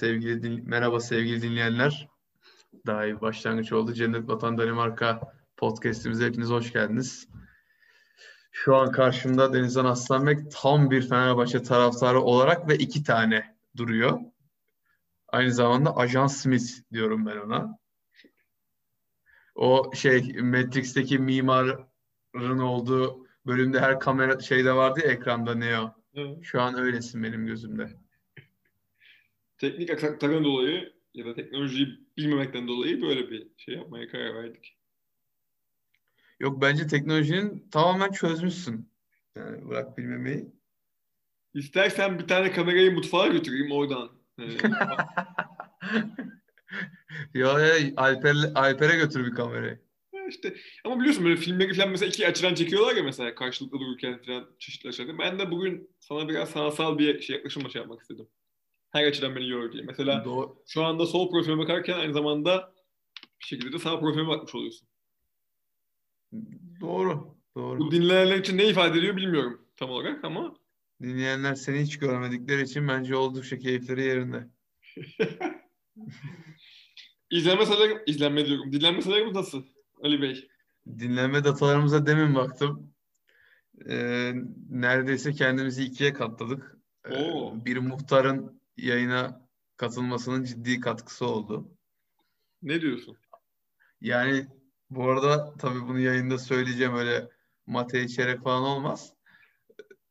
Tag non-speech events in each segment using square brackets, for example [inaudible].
sevgili din- merhaba sevgili dinleyenler. Daha iyi bir başlangıç oldu. Cennet Vatan Danimarka podcast'imize hepiniz hoş geldiniz. Şu an karşımda Denizhan Aslanbek tam bir Fenerbahçe taraftarı olarak ve iki tane duruyor. Aynı zamanda Ajan Smith diyorum ben ona. O şey Matrix'teki mimarın olduğu bölümde her kamera şeyde vardı ya ekranda Neo. Evet. Şu an öylesin benim gözümde. Teknik aksaklıklardan dolayı ya da teknolojiyi bilmemekten dolayı böyle bir şey yapmaya karar verdik. Yok bence teknolojinin tamamen çözmüşsün. Yani bırak bilmemeyi. İstersen bir tane kamerayı mutfağa götüreyim oradan. Ee, [laughs] ya, ya Alper, Alper'e götür bir kamerayı. işte ama biliyorsun böyle filmleri falan mesela iki açıdan çekiyorlar ya mesela karşılıklı dururken falan çeşitli açıdan. Ben de bugün sana biraz sanatsal bir şey yaklaşımla şey yapmak istedim. Her açıdan beni gör diye. Mesela Doğru. şu anda sol profilime bakarken aynı zamanda bir şekilde de sağ profilime bakmış oluyorsun. Doğru. Doğru. Bu dinleyenler için ne ifade ediyor bilmiyorum tam olarak ama Dinleyenler seni hiç görmedikleri için bence oldukça keyifleri yerinde. [laughs] izlenme sayıları, izlenme diyorum. Dinlenme sayılarımız nasıl Ali Bey? Dinlenme datalarımıza demin baktım. Ee, neredeyse kendimizi ikiye katladık. Ee, Oo. bir muhtarın yayına katılmasının ciddi katkısı oldu. Ne diyorsun? Yani bu arada tabii bunu yayında söyleyeceğim öyle mate içerek falan olmaz.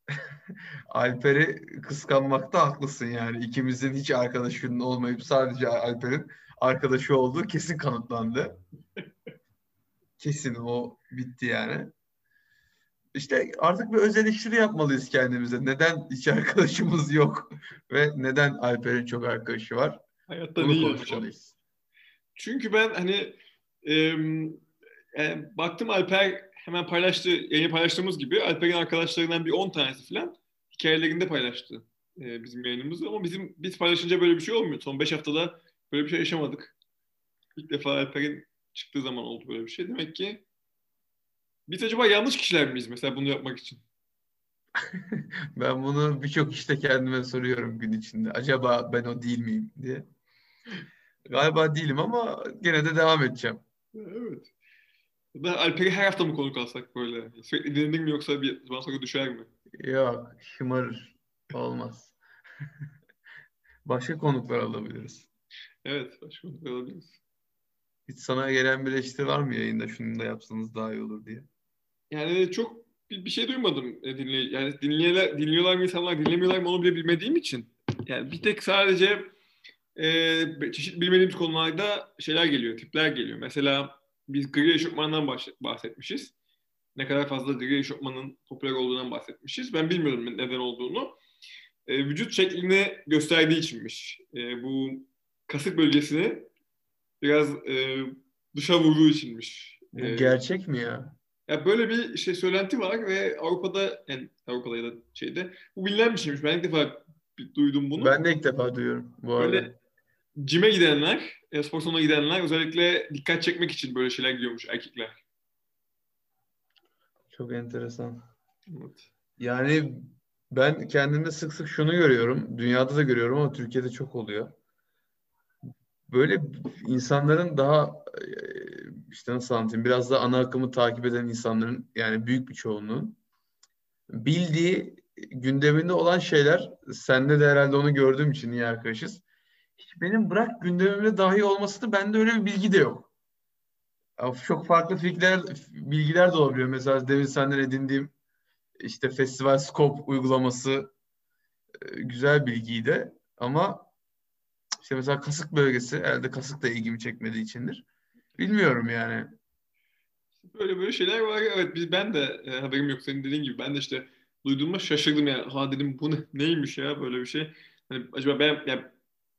[laughs] Alper'i kıskanmakta haklısın yani. İkimizin hiç arkadaşının olmayıp sadece Alper'in arkadaşı olduğu kesin kanıtlandı. [laughs] Kesin o bitti yani. İşte artık bir öz eleştiri yapmalıyız kendimize. Neden hiç arkadaşımız yok ve neden Alper'in çok arkadaşı var? Hayatta Bunu konuşmalıyız. Çünkü ben hani e, baktım Alper hemen paylaştı, yayını paylaştığımız gibi Alper'in arkadaşlarından bir 10 tanesi falan hikayelerinde paylaştı e, bizim yayınımızı. Ama bizim biz paylaşınca böyle bir şey olmuyor. Son 5 haftada böyle bir şey yaşamadık. İlk defa Alper'in çıktığı zaman oldu böyle bir şey. Demek ki biz acaba yanlış kişiler miyiz mesela bunu yapmak için? [laughs] Ben bunu birçok işte kendime soruyorum gün içinde. Acaba ben o değil miyim diye. Galiba değilim ama gene de devam edeceğim. Evet. Da Alper'i her hafta mı konuk alsak böyle? Sürekli dinlenir mi yoksa bir zaman sonra düşer mi? Yok, şımarır. Olmaz. [laughs] Başka konuklar alabiliriz. Evet, başka konuk alabiliriz. Hiç sana gelen bir eleştiri var mı yayında şunu da yapsanız daha iyi olur diye? Yani çok bir, bir şey duymadım e, dinley yani dinleyenler dinliyorlar mı insanlar dinlemiyorlar mı onu bile bilmediğim için. Yani bir tek sadece e, çeşitli bilmediğimiz konularda şeyler geliyor, tipler geliyor. Mesela biz gri eşofmandan bahs- bahsetmişiz. Ne kadar fazla gri eşofmanın popüler olduğundan bahsetmişiz. Ben bilmiyordum neden olduğunu. E, vücut şeklini gösterdiği içinmiş. E, bu kasık bölgesini biraz e, dışa vurduğu içinmiş. Bu E, gerçek mi ya? ya böyle bir şey söylenti var ve Avrupa'da yani Avrupa'da ya da şeyde bu bilinen bir şeymiş. Ben ilk defa duydum bunu. Ben de ilk defa duyuyorum bu arada. Böyle cime gidenler, spor salonuna gidenler özellikle dikkat çekmek için böyle şeyler giyiyormuş erkekler. Çok enteresan. Evet. Yani ben kendimde sık sık şunu görüyorum. Dünyada da görüyorum ama Türkiye'de çok oluyor. Böyle insanların daha e, işte nasıl anlatayım biraz da ana akımı takip eden insanların yani büyük bir çoğunluğun bildiği gündeminde olan şeyler sende de herhalde onu gördüğüm için iyi arkadaşız. Benim bırak gündemimde dahi olmasını bende öyle bir bilgi de yok. Çok farklı fikirler, bilgiler de olabiliyor. Mesela demin senden edindiğim işte festival scope uygulaması e, güzel bilgiydi ama işte mesela kasık bölgesi elde kasık da ilgimi çekmediği içindir. Bilmiyorum yani. Böyle böyle şeyler var. Evet biz ben de e, haberim yok senin dediğin gibi. Ben de işte duyduğumda şaşırdım yani. Ha dedim bu ne, neymiş ya böyle bir şey. Hani acaba ben yani,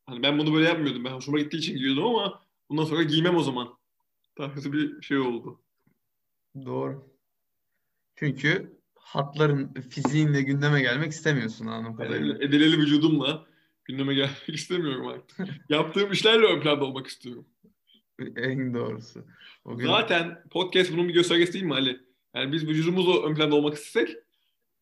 hani ben bunu böyle yapmıyordum. Ben hoşuma gittiği için giyiyordum ama bundan sonra giymem o zaman. Tarzı bir şey oldu. Doğru. Çünkü hatların fiziğinle gündeme gelmek istemiyorsun anladığım kadarıyla. edileli vücudumla gündeme gelmek [laughs] istemiyorum artık. Yaptığım işlerle ön planda olmak istiyorum. En doğrusu. O gün Zaten podcast bunun bir göstergesi değil mi Ali? Yani biz vücudumuzla ön planda olmak istesek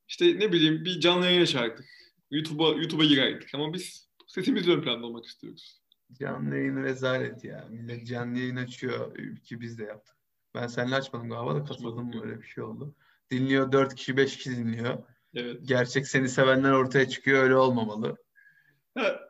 işte ne bileyim bir canlı yayın açardık. YouTube'a YouTube'a girerdik ama biz Sesimizle ön planda olmak istiyoruz. Canlı yayın rezalet ya. Millet canlı yayın açıyor ki biz de yaptık. Ben seninle açmadım galiba da katıldım mı öyle bir şey oldu. Dinliyor dört kişi beş kişi dinliyor. Evet. Gerçek seni sevenler ortaya çıkıyor öyle olmamalı.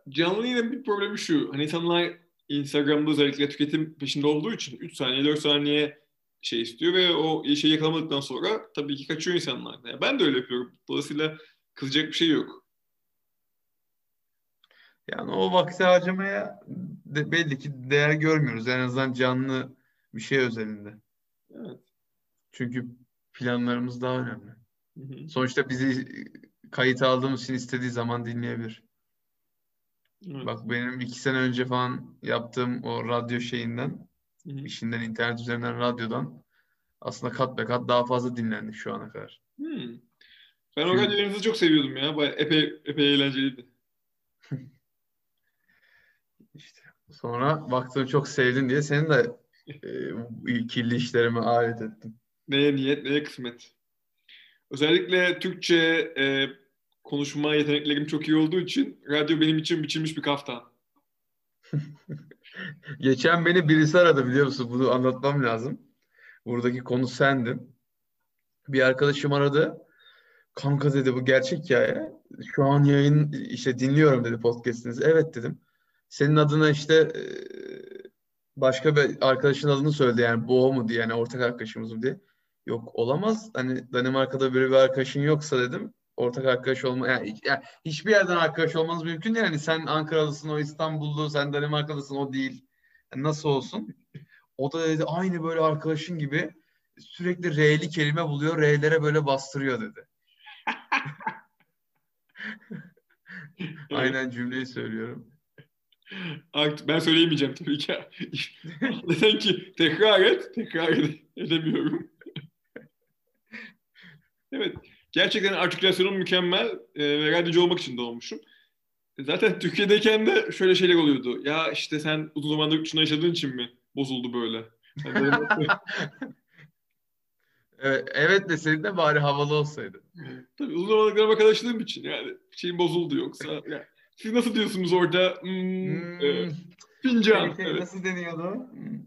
Canlı yayının bir problemi şu. Hani insanlar Instagram'da özellikle tüketim peşinde olduğu için 3 saniye 4 saniye şey istiyor ve o şeyi yakalamadıktan sonra tabii ki kaçıyor insanlar. Yani ben de öyle yapıyorum. Dolayısıyla kızacak bir şey yok. Yani o vakti harcamaya de belli ki değer görmüyoruz. En azından canlı bir şey özelinde. Evet. Çünkü planlarımız daha önemli. Hı hı. Sonuçta bizi kayıt aldığımız için istediği zaman dinleyebilir. Evet. Bak benim iki sene önce falan yaptığım o radyo şeyinden, Hı hı. işinden internet üzerinden radyodan aslında kat be kat daha fazla dinlendik şu ana kadar. Hmm. Ben o Çünkü- radyolarınızı çok seviyordum ya. Bayağı epey, epey eğlenceliydi. [laughs] İşte sonra baktım çok sevdin diye senin de e, kirli işlerime alet ettim. Neye niyet, neye kısmet. Özellikle Türkçe e, konuşma yeteneklerim çok iyi olduğu için radyo benim için biçilmiş bir kaftan. [laughs] Geçen beni birisi aradı biliyor musun? Bunu anlatmam lazım. Buradaki konu sendin. Bir arkadaşım aradı. Kanka dedi bu gerçek hikaye. Şu an yayın işte dinliyorum dedi podcast'inizi. Evet dedim. Senin adına işte e, başka bir arkadaşın adını söyledi yani bu o mu diye yani ortak arkadaşımız mı diye. Yok olamaz. Hani Danimarka'da böyle bir arkadaşın yoksa dedim. Ortak arkadaş olma yani, yani hiçbir yerden arkadaş olmanız mümkün değil. Yani sen Ankaralısın, o İstanbullu, sen Danimarkalısın, o değil. Yani nasıl olsun? O da dedi aynı böyle arkadaşın gibi sürekli R'li kelime buluyor, R'lere böyle bastırıyor dedi. [laughs] Aynen cümleyi söylüyorum. Ben söyleyemeyeceğim tabii ki. [laughs] Neden ki tekrar et, tekrar ed- edemiyorum. [laughs] evet, gerçekten artikülasyonum mükemmel e, ve radyocu olmak için doğmuşum. Zaten Türkiye'deyken de şöyle şeyler oluyordu. Ya işte sen uzun zamandır yurt dışında yaşadığın için mi bozuldu böyle? Böyle- [laughs] Evet, evet deseydin de bari havalı olsaydı. Tabii uzun zamandır Danimarka'da yaşadığım için yani şeyin bozuldu yoksa. Yani, siz nasıl diyorsunuz orada? Hmm, Hmm, e, fincan. şey, Evet. Nasıl deniyordu? Hmm.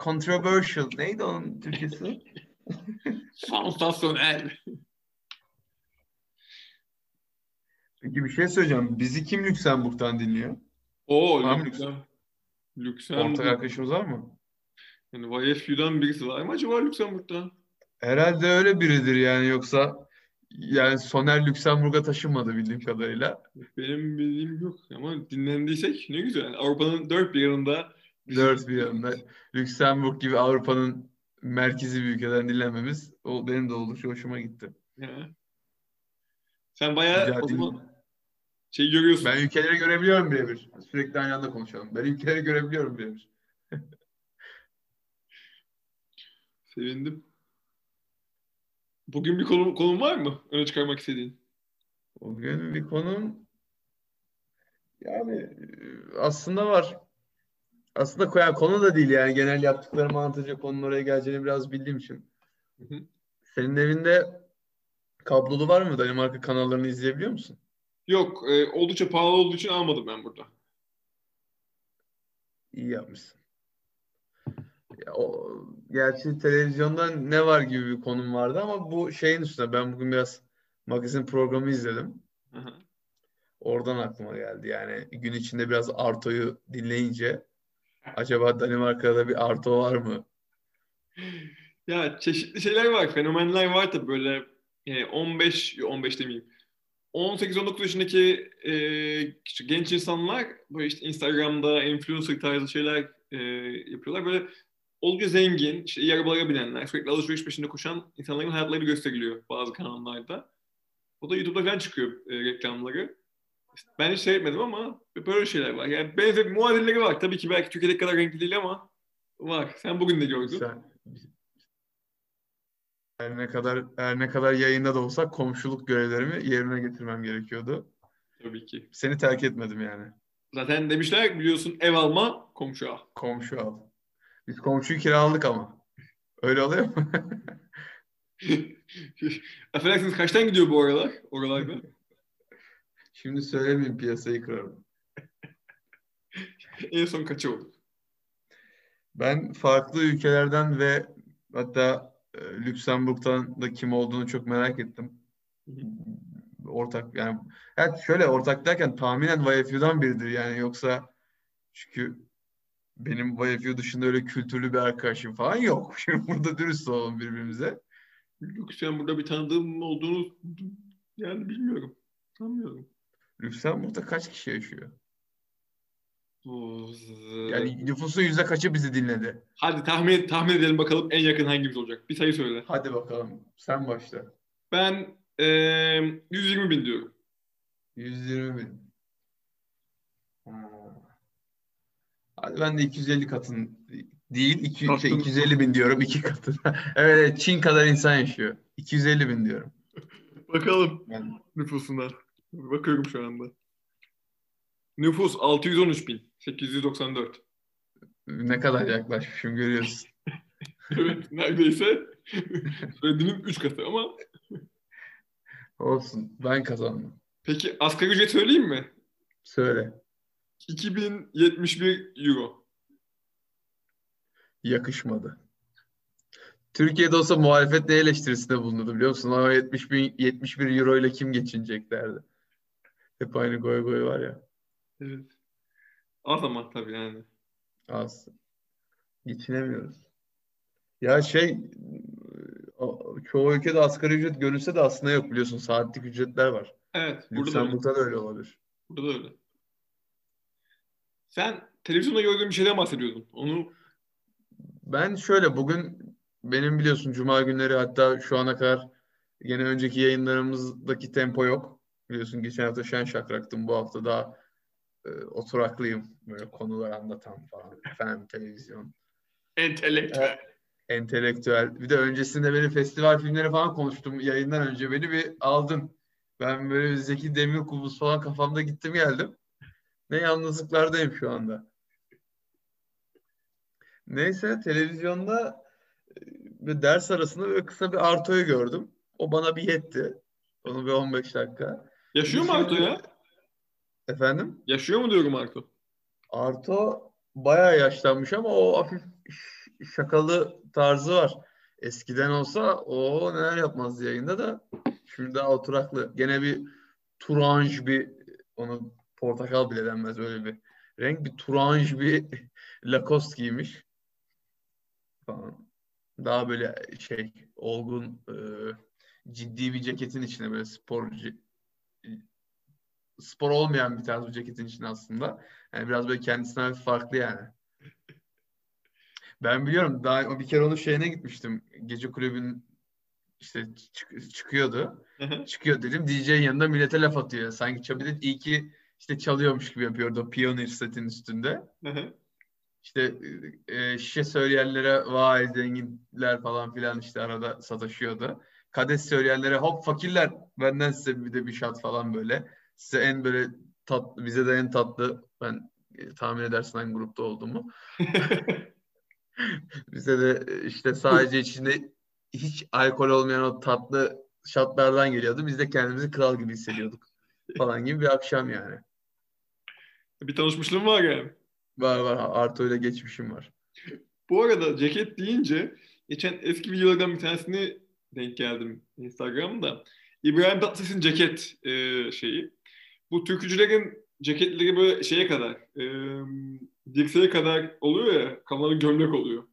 Controversial. Neydi onun Türkçesi? [laughs] Sansasyonel. Peki bir şey söyleyeceğim. Bizi kim Lüksemburg'dan dinliyor? Oo, Var mı Lüksem. Ortak Lüksemburg. arkadaşımız var mı? Yani YFU'dan birisi var mı acaba Lüksemburg'da? Herhalde öyle biridir yani yoksa yani Soner Lüksemburg'a taşınmadı bildiğim kadarıyla. Benim bildiğim yok ama dinlendiysek ne güzel. Avrupa'nın dört bir yanında Dört bir yanında Lüksemburg gibi Avrupa'nın merkezi bir ülkeden dinlememiz o benim de oldukça hoşuma gitti. Ya. Sen bayağı Güzel o zaman şey görüyorsun. Ben ülkeleri görebiliyorum birebir. Sürekli aynı anda konuşalım. Ben ülkeleri görebiliyorum birebir. [laughs] Sevindim. Bugün bir konu, konun var mı? Öne çıkarmak istediğin. Bugün bir konum yani e, aslında var. Aslında yani konu da değil yani genel yaptıklarımı anlatacak konunun oraya geleceğini biraz bildiğim için. Hı hı. Senin evinde kablolu var mı? Danimarka kanallarını izleyebiliyor musun? Yok, e, oldukça pahalı olduğu için almadım ben burada. İyi yapmışsın. Ya o, gerçi televizyonda ne var gibi bir konum vardı ama bu şeyin üstüne ben bugün biraz magazin programı izledim. Aha. Oradan aklıma geldi. Yani gün içinde biraz Arto'yu dinleyince acaba Danimarka'da bir Arto var mı? Ya çeşitli şeyler var, fenomenler var tabii böyle e, 15, 15 demeyeyim. 18-19 yaşındaki e, genç insanlar böyle işte Instagram'da influencer tarzı şeyler e, yapıyorlar. Böyle oldukça zengin, işte iyi arabalara binenler, sürekli alışveriş peşinde koşan insanların hayatları gösteriliyor bazı kanallarda. O da YouTube'da falan çıkıyor e, reklamları. Ben hiç seyretmedim ama böyle şeyler var. Yani benzer muadilleri var. Tabii ki belki Türkiye'deki kadar renkli değil ama var. Sen bugün de gördün. Sen, her ne kadar her ne kadar yayında da olsak komşuluk görevlerimi yerine getirmem gerekiyordu. Tabii ki. Seni terk etmedim yani. Zaten demişler biliyorsun ev alma komşu al. Komşu al. Biz komşuyu kiraladık ama. Öyle oluyor mu? [laughs] Affedersiniz kaçtan gidiyor bu aralar? Oralarda? [laughs] Şimdi söylemeyeyim piyasayı kırarım. [laughs] en son kaça oldu? Ben farklı ülkelerden ve hatta e, Lüksemburg'dan da kim olduğunu çok merak ettim. Ortak yani evet şöyle ortak derken tahminen YFU'dan biridir yani yoksa çünkü benim YFU dışında öyle kültürlü bir arkadaşım falan yok. [laughs] Şimdi burada dürüst olalım birbirimize. Lüksemburg'da bir tanıdığım olduğunu yani bilmiyorum. Sanmıyorum. Lüksemburg'da kaç kişi yaşıyor? Yani nüfusun yüzde kaçı bizi dinledi? Hadi tahmin, tahmin edelim bakalım en yakın hangimiz olacak. Bir sayı söyle. Hadi bakalım. Sen başla. Ben eee 120 bin diyorum. 120 bin. Ha. Hadi ben de 250 katın değil, iki- şey, Katın. 250 bin diyorum iki katı. [laughs] evet, evet, Çin kadar insan yaşıyor. 250 bin diyorum. Bakalım Ben, nüfusuna. Bakıyorum şu anda. Nüfus 613 bin. 894. ne kadar yaklaşmışım görüyorsun. [laughs] Evet neredeyse söylediğinin 3 katı ama. Olsun. Ben kazandım. Peki asgari ücret söyleyeyim mi? Söyle. 2071 euro. Yakışmadı. Türkiye'de olsa muhalefet ne eleştirisinde bulunurdu biliyor musun? Ama 70 bin, 71 euro ile kim geçinecek derdi. Hep aynı goy goy var ya. Evet. Az ama tabii yani. Az. Geçinemiyoruz. Ya şey çoğu ülkede asgari ücret görülse de aslında yok biliyorsun. Saatlik ücretler var. Evet. Lüksemburg'da da öyle olabilir. Burada da öyle. Sen televizyonda gördüğün bir şeyden bahsediyordun. Onu Ben şöyle bugün benim biliyorsun cuma günleri hatta şu ana kadar gene önceki yayınlarımızdaki tempo yok. Biliyorsun geçen hafta şen şakraktım. Bu hafta daha e, oturaklıyım. Böyle konular anlatan falan. Fen, televizyon. entelektüel. entelektüel. Bir de öncesinde beni festival filmleri falan konuştum yayından önce. Beni bir aldın. Ben böyle Zeki Demirkubuz falan kafamda gittim geldim. Ne yalnızlıklardayım şu anda. Neyse televizyonda e, bir ders arasında böyle kısa bir Arto'yu gördüm. O bana bir yetti. Onu bir 15 dakika. Yaşıyor mu Arto ya? Efendim? Yaşıyor mu diyorum Arto? Arto bayağı yaşlanmış ama o hafif şakalı tarzı var. Eskiden olsa o neler yapmazdı yayında da şimdi daha oturaklı. Gene bir turanj bir onu portakal bile denmez öyle bir renk bir turanj bir [laughs] Lacoste giymiş falan. Daha böyle şey olgun e, ciddi bir ceketin içine böyle sporcu spor olmayan bir tarz bir ceketin içine aslında. Yani biraz böyle kendisinden farklı yani. Ben biliyorum daha bir kere onun şeyine gitmiştim. Gece kulübün işte çık- çıkıyordu. Çıkıyor dedim. DJ'nin yanında millete laf atıyor. Sanki Çabilet iyi ki işte çalıyormuş gibi yapıyordu o Pioneer setin üstünde. İşte e, şişe söyleyenlere vay zenginler falan filan işte arada sataşıyordu. Kades söyleyenlere hop fakirler benden size bir de bir şat falan böyle. Size en böyle tatlı, bize de en tatlı ben e, tahmin edersin hangi grupta olduğumu. [laughs] Bize de e, işte sadece içinde hiç alkol olmayan o tatlı şatlardan geliyordu. Biz de kendimizi kral gibi hissediyorduk. Falan gibi bir akşam yani. bir tanışmışlığım var yani. Var var Arto ile geçmişim var. Bu arada ceket deyince geçen eski videolardan bir tanesini denk geldim Instagram'da. İbrahim Tatlıses'in ceket e, şeyi. Bu türkücülerin ceketleri böyle şeye kadar e, dirseğe kadar oluyor ya kafaları gömlek oluyor.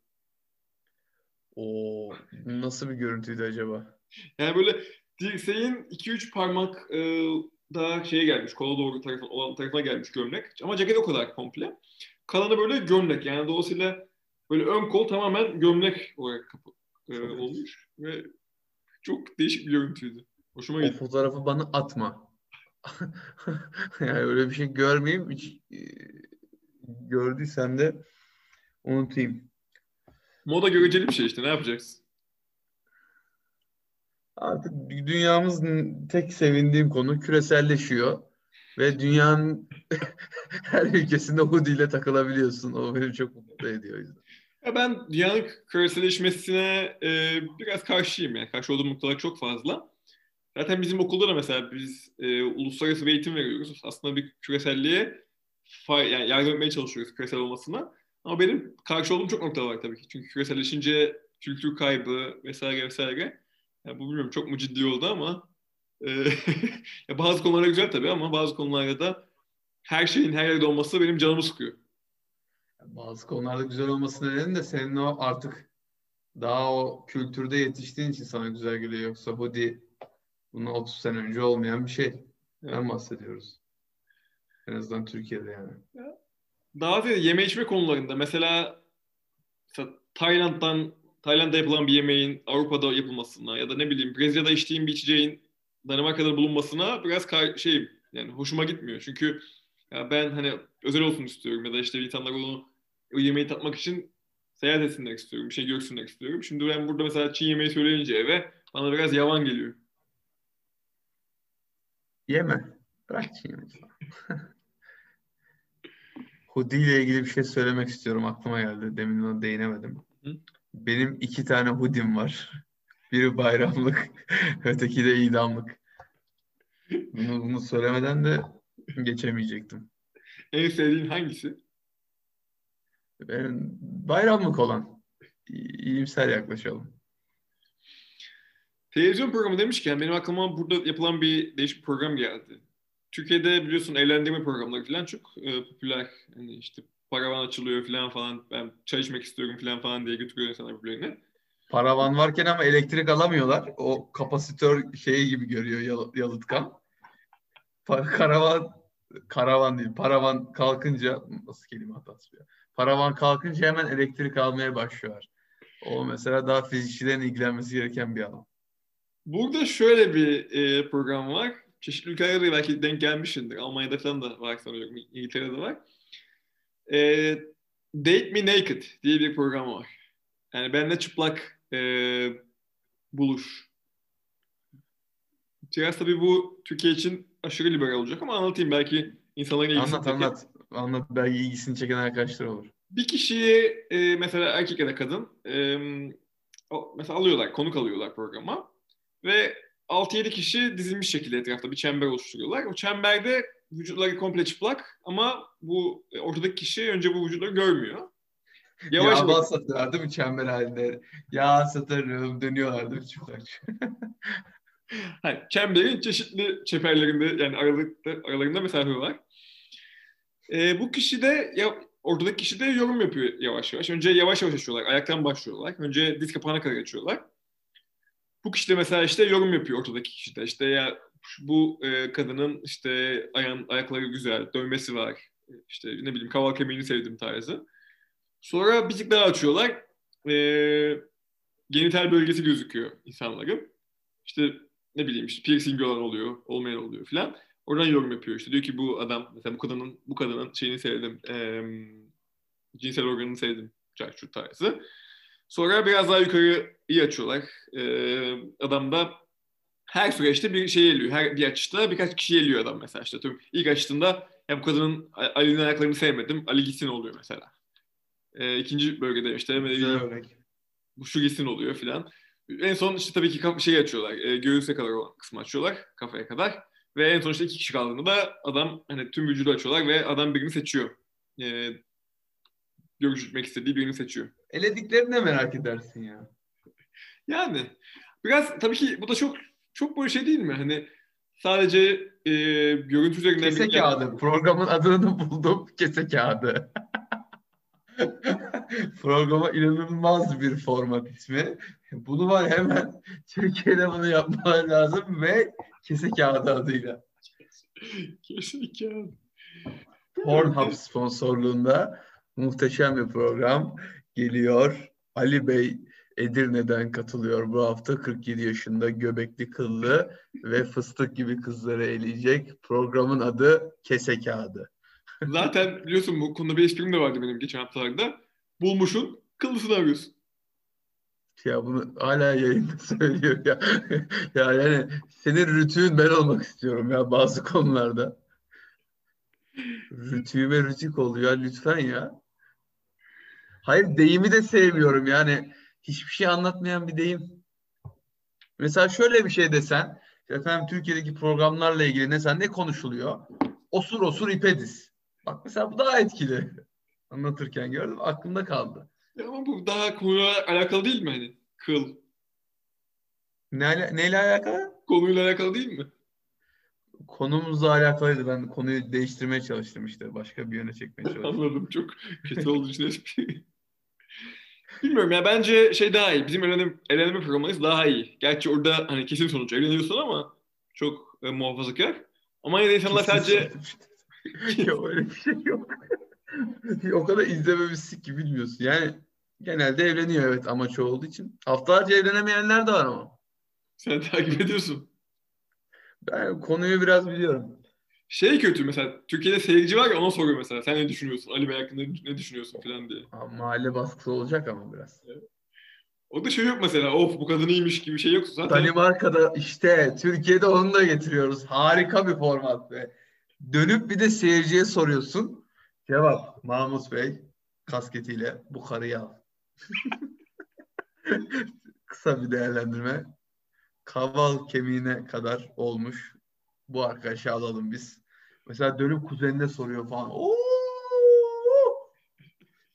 O nasıl bir görüntüydü acaba? Yani böyle dirseğin 2-3 parmak e, daha şeye gelmiş, kola doğru tarafa, olan tarafına gelmiş gömlek. Ama ceket o kadar komple. Kalanı böyle gömlek. Yani dolayısıyla böyle ön kol tamamen gömlek olarak kapı, e, olmuş. Ve çok değişik bir görüntüydü. Hoşuma O gitti. fotoğrafı bana atma. Yani öyle bir şey görmeyeyim. Hiç, e, gördüysem de unutayım. Moda göreceli bir şey işte ne yapacaksın? Artık dünyamız tek sevindiğim konu küreselleşiyor. Ve dünyanın [laughs] her ülkesinde hoodie ile takılabiliyorsun. O beni çok mutlu ediyor o yüzden. Ya ben dünyanın küreselleşmesine e, biraz karşıyım yani. Karşı olduğum noktalar çok fazla. Zaten bizim okulda da mesela biz e, uluslararası bir eğitim veriyoruz. Aslında bir küreselliğe fay, yani yardım etmeye çalışıyoruz küresel olmasına. Ama benim karşı olduğum çok nokta var tabii ki. Çünkü küreselleşince kültür kaybı vesaire vesaire. Yani bu bilmiyorum çok mu ciddi oldu ama e, [laughs] bazı konularda güzel tabii ama bazı konularda da her şeyin her yerde olması benim canımı sıkıyor. Bazı konularda güzel olması nedeni de senin o artık daha o kültürde yetiştiğin için sana güzel geliyor. Yoksa hoodie bunun 30 sene önce olmayan bir şey. Evet. bahsediyoruz. En azından Türkiye'de yani. Daha ziyade yeme içme konularında mesela, mesela Tayland'dan Tayland'da yapılan bir yemeğin Avrupa'da yapılmasına ya da ne bileyim Brezilya'da içtiğim bir içeceğin Danimarka'da bulunmasına biraz kar- şey yani hoşuma gitmiyor. Çünkü ya ben hani özel olsun istiyorum ya da işte insanlar onu o yemeği tatmak için seyahat etsinler istiyorum. Bir şey görsünler istiyorum. Şimdi ben burada mesela Çin yemeği söyleyince eve bana biraz yavan geliyor. Yeme. Bırak Çin yemeği. [laughs] Hoodie ile ilgili bir şey söylemek istiyorum. Aklıma geldi. Demin ona değinemedim. Hı? Benim iki tane hoodie'm var. Biri bayramlık, [laughs] öteki de idamlık. Bunu, bunu söylemeden de [laughs] geçemeyecektim. En sevdiğin hangisi? Benim bayramlık olan. İyimser yaklaşalım. Televizyon programı demişken benim aklıma burada yapılan bir değişik bir program geldi. Türkiye'de biliyorsun evlendirme programları falan çok e, popüler. Hani işte paravan açılıyor falan falan. Ben çay içmek istiyorum falan falan diye götürüyor insanlar birbirlerine. Paravan varken ama elektrik alamıyorlar. O kapasitör şeyi gibi görüyor yal- yalıtkan. Karavan karavan değil. Paravan kalkınca nasıl kelime hatası ya. Paravan kalkınca hemen elektrik almaya başlıyorlar. O mesela daha fizikçilerin ilgilenmesi gereken bir alan. Burada şöyle bir e, program var. Çeşitli ülkelerde belki denk gelmişsindir. Almanya'da falan da var sanıyorum. İngiltere'de var. E, Date Me Naked diye bir program var. Yani benimle çıplak e, buluş. Biraz tabii bu Türkiye için aşırı liberal olacak ama anlatayım belki insanların ilgisini Anlat çeken. anlat. Anlat belki ilgisini çeken arkadaşlar olur. Bir kişiyi e, mesela erkek ya da kadın e, mesela alıyorlar, konuk alıyorlar programa ve 6-7 kişi dizilmiş şekilde etrafta bir çember oluşturuyorlar. O çemberde vücutları komple çıplak ama bu e, ortadaki kişi önce bu vücutları görmüyor. Yavaş Yağ satıyorlar değil mi çember halinde? Yağ satarım dönüyorlar değil mi çıplak? [laughs] [laughs] Hayır, çemberin çeşitli çeperlerinde yani aralıkta, aralarında mesafe var. E, bu kişi de ya, ortadaki kişi de yorum yapıyor yavaş yavaş. Önce yavaş yavaş açıyorlar. Ayaktan başlıyorlar. Önce diz kapağına kadar açıyorlar. Bu kişi de mesela işte yorum yapıyor ortadaki kişi de. İşte ya bu e, kadının işte ayağın, ayakları güzel, dövmesi var. İşte ne bileyim kaval kemiğini sevdim tarzı. Sonra bir tık daha açıyorlar. E, genital bölgesi gözüküyor insanların. İşte ne bileyim işte piercing olan oluyor, olmayan oluyor filan. Oradan yorum yapıyor işte. Diyor ki bu adam mesela bu kadının bu kadının şeyini sevdim. E, cinsel organını sevdim. Şu tarzı. Sonra biraz daha yukarı iyi açıyorlar. Ee, adam da her süreçte bir şey geliyor. Her bir açışta birkaç kişi geliyor adam mesela. İşte tüm ilk açtığında bu kadının Ali'nin ayaklarını sevmedim. Ali gitsin oluyor mesela. Ee, ikinci bölgede işte bu şu gitsin oluyor filan. En son işte tabii ki şey açıyorlar. E, göğüse kadar olan kısmı açıyorlar. Kafaya kadar. Ve en son işte iki kişi kaldığında da adam hani tüm vücudu açıyorlar ve adam birini seçiyor. E, görüşmek istediği birini seçiyor. Elediklerini de merak edersin ya. Yani biraz tabii ki bu da çok çok böyle şey değil mi? Hani sadece e, görüntü üzerinden... Kese kağıdı. Programın adını buldum. Kese kağıdı. [laughs] Programa inanılmaz bir format ismi. Bunu var hemen Türkiye'de bunu yapmalar lazım ve kese kağıdı adıyla. kese kağıdı. Pornhub sponsorluğunda muhteşem bir program geliyor. Ali Bey Edirne'den katılıyor bu hafta. 47 yaşında göbekli kıllı ve fıstık gibi kızları eleyecek. Programın adı Kese Kağıdı. Zaten biliyorsun bu konuda bir esprim de vardı benim geçen haftalarda. Bulmuşun kıllısını arıyorsun. Ya bunu hala yayında [laughs] söylüyor ya. ya yani senin rütüğün ben olmak istiyorum ya bazı konularda. Rütüğüme rütük oluyor lütfen ya. Hayır deyimi de sevmiyorum yani hiçbir şey anlatmayan bir deyim. Mesela şöyle bir şey desen Efendim Türkiye'deki programlarla ilgili ne sen ne konuşuluyor? Osur osur ipediz. Bak mesela bu daha etkili. [laughs] Anlatırken gördüm aklımda kaldı. Ya ama bu daha konuyla alakalı değil mi hani? Kıl. Ne, neyle alakalı? Konuyla alakalı değil mi? Konumuzla alakalıydı. Ben konuyu değiştirmeye çalıştım işte. Başka bir yöne çekmeye [laughs] çalıştım. Anladım. Çok kötü [laughs] oldu işte. Bilmiyorum ya bence şey daha iyi. Bizim elenme, elenme programımız daha iyi. Gerçi orada hani kesin sonuç eleniyorsun ama çok e, muhafazakar. Ama yine insanlar sadece... [laughs] yok öyle bir şey yok. [laughs] o kadar izlememişsin ki bilmiyorsun. Yani genelde evleniyor evet amaç olduğu için. Haftalarca evlenemeyenler de var ama. Sen takip ediyorsun. Ben konuyu biraz biliyorum. Şey kötü mesela Türkiye'de seyirci var ya ona soruyor mesela sen ne düşünüyorsun Ali Bey hakkında ne düşünüyorsun falan diye. Ha, mahalle baskısı olacak ama biraz. Evet. O da şey yok mesela of bu kadın iyiymiş gibi şey yok zaten. Danimarka'da işte Türkiye'de onu da getiriyoruz. Harika bir format be. Dönüp bir de seyirciye soruyorsun. Cevap Mahmut Bey kasketiyle bu karıyı al. [laughs] Kısa bir değerlendirme. Kaval kemiğine kadar olmuş. Bu arkadaşı alalım biz. Mesela dönüp kuzenine soruyor falan. Oo!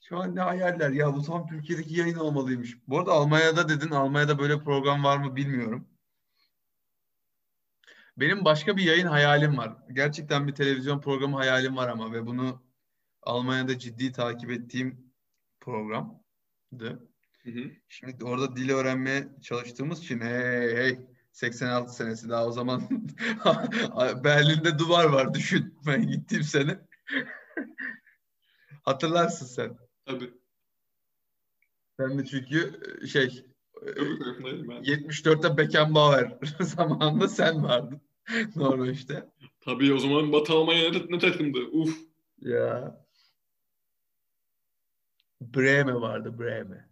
Şu an ne hayaller ya bu tam Türkiye'deki yayın olmalıymış. Bu arada Almanya'da dedin. Almanya'da böyle program var mı bilmiyorum. Benim başka bir yayın hayalim var. Gerçekten bir televizyon programı hayalim var ama ve bunu Almanya'da ciddi takip ettiğim programdı. Hı hı. Şimdi orada dil öğrenmeye çalıştığımız için hey hey 86 senesi daha o zaman [laughs] Berlin'de duvar var düşün. Ben gittiğim sene. Hatırlarsın sen. Tabii. Ben de çünkü e, şey 74'te e, Beckenbauer zamanında sen vardın. [laughs] Norveç'te. Tabii o zaman Batı Almanya ne takımdı? Uf. Ya. Breme vardı Breme.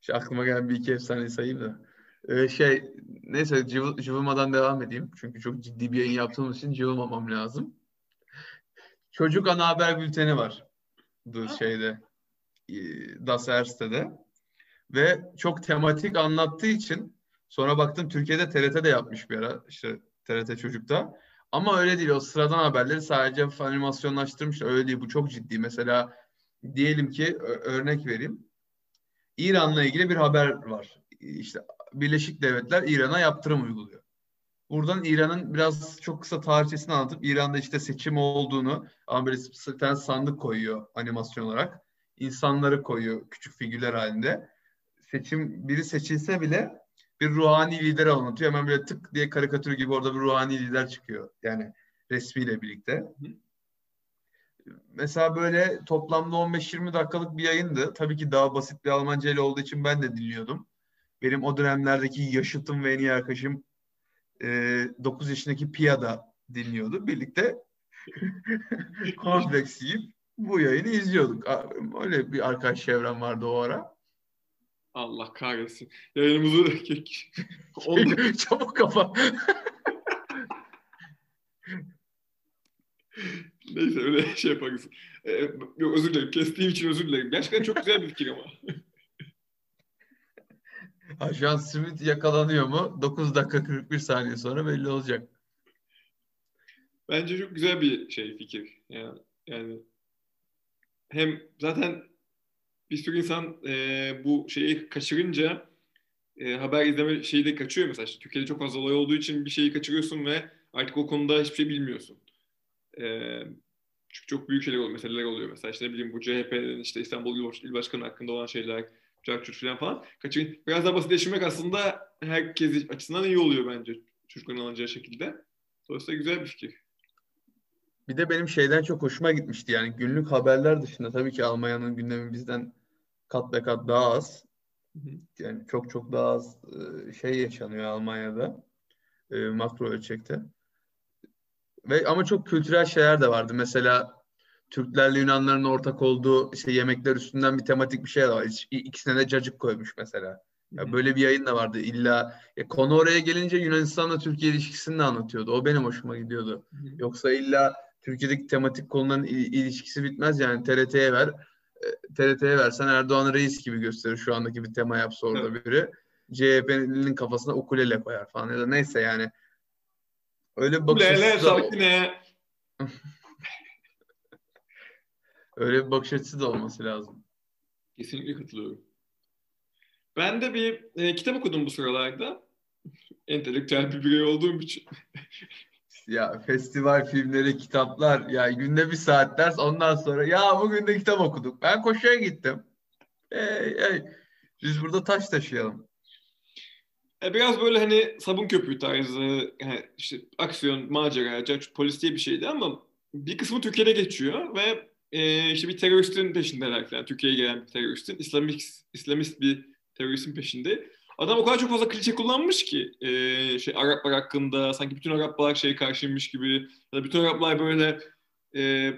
Şu aklıma gelen bir iki efsane sayayım da. Ee, şey neyse cıvı, cıvımadan devam edeyim. Çünkü çok ciddi bir yayın yaptığımız için cıvımamam lazım. Çocuk ana haber bülteni var. Bu şeyde. E, Das Erste'de. Ve çok tematik anlattığı için sonra baktım Türkiye'de TRT de yapmış bir ara. işte TRT Çocuk'ta. Ama öyle değil. O sıradan haberleri sadece animasyonlaştırmış. Öyle değil. Bu çok ciddi. Mesela diyelim ki örnek vereyim. İran'la ilgili bir haber var. İşte Birleşik Devletler İran'a yaptırım uyguluyor. Buradan İran'ın biraz çok kısa tarihçesini anlatıp İran'da işte seçim olduğunu ama böyle sandık koyuyor animasyon olarak. İnsanları koyuyor küçük figürler halinde. Seçim biri seçilse bile bir ruhani lider anlatıyor. Hemen böyle tık diye karikatür gibi orada bir ruhani lider çıkıyor. Yani resmiyle birlikte. Hı mesela böyle toplamda 15-20 dakikalık bir yayındı. Tabii ki daha basit bir Almanca ile olduğu için ben de dinliyordum. Benim o dönemlerdeki yaşıtım ve en iyi arkadaşım e, 9 yaşındaki Pia da dinliyordu. Birlikte [laughs] kompleks yiyip bu yayını izliyorduk. Öyle bir arkadaş çevrem vardı o ara. Allah kahretsin. Yayınımızı [laughs] [laughs] çabuk kapa. Neyse öyle [laughs] şey yaparız. Ee, yok özür dilerim. Kestiğim için özür dilerim. Gerçekten çok güzel bir fikir ama. ha, şu an Smith yakalanıyor mu? 9 dakika 41 saniye sonra belli olacak. Bence çok güzel bir şey fikir. Yani, yani hem zaten bir sürü insan e, bu şeyi kaçırınca e, haber izleme şeyi de kaçıyor mesela. İşte Türkiye'de çok fazla olay olduğu için bir şeyi kaçırıyorsun ve artık o konuda hiçbir şey bilmiyorsun. E, çünkü çok büyük şeyler oluyor, meseleler oluyor. Mesela işte ne bileyim bu CHP'nin işte İstanbul İl Başkanı hakkında olan şeyler, Cakçurt falan falan. Kaçın, biraz daha basitleştirmek aslında herkes açısından iyi oluyor bence çocukların alacağı şekilde. Dolayısıyla güzel bir fikir. Bir de benim şeyden çok hoşuma gitmişti yani günlük haberler dışında tabii ki Almanya'nın gündemi bizden kat be kat daha az. Yani çok çok daha az şey yaşanıyor Almanya'da makro ölçekte. Ve ama çok kültürel şeyler de vardı. Mesela Türklerle Yunanların ortak olduğu işte yemekler üstünden bir tematik bir şey de var. İkisine de cacık koymuş mesela. Ya böyle bir yayın da vardı. İlla ya konu oraya gelince Yunanistan'la Türkiye ilişkisini de anlatıyordu. O benim hoşuma gidiyordu. Yoksa illa Türkiye'deki tematik konuların ilişkisi bitmez yani TRT'ye ver. TRT'ye versen Erdoğan reis gibi gösterir şu andaki bir tema yapsa orada biri. CHP'nin kafasına ukulele koyar falan ya da neyse yani öyle bir bakış Lele açısı da, sakine. [laughs] öyle bir bakış açısı da olması lazım. Kesinlikle katılıyorum. Ben de bir e, kitap okudum bu sıralarda. [laughs] Entelektüel bir birey olduğum için. Ya festival filmleri, kitaplar, ya günde bir saat ders ondan sonra ya bugün de kitap okuduk. Ben koşuya gittim. Hey, hey. Biz burada taş taşıyalım. E, biraz böyle hani sabun köpüğü tarzı, yani işte aksiyon, macera, caç, polis diye bir şeydi ama bir kısmı Türkiye'de geçiyor ve e, işte bir teröristin peşindeler falan. Türkiye'ye gelen bir teröristin, İslamist, İslamist bir teröristin peşinde. Adam o kadar çok fazla klişe kullanmış ki e, şey Araplar hakkında sanki bütün Araplar şey karşıymış gibi ya da bütün Araplar böyle e,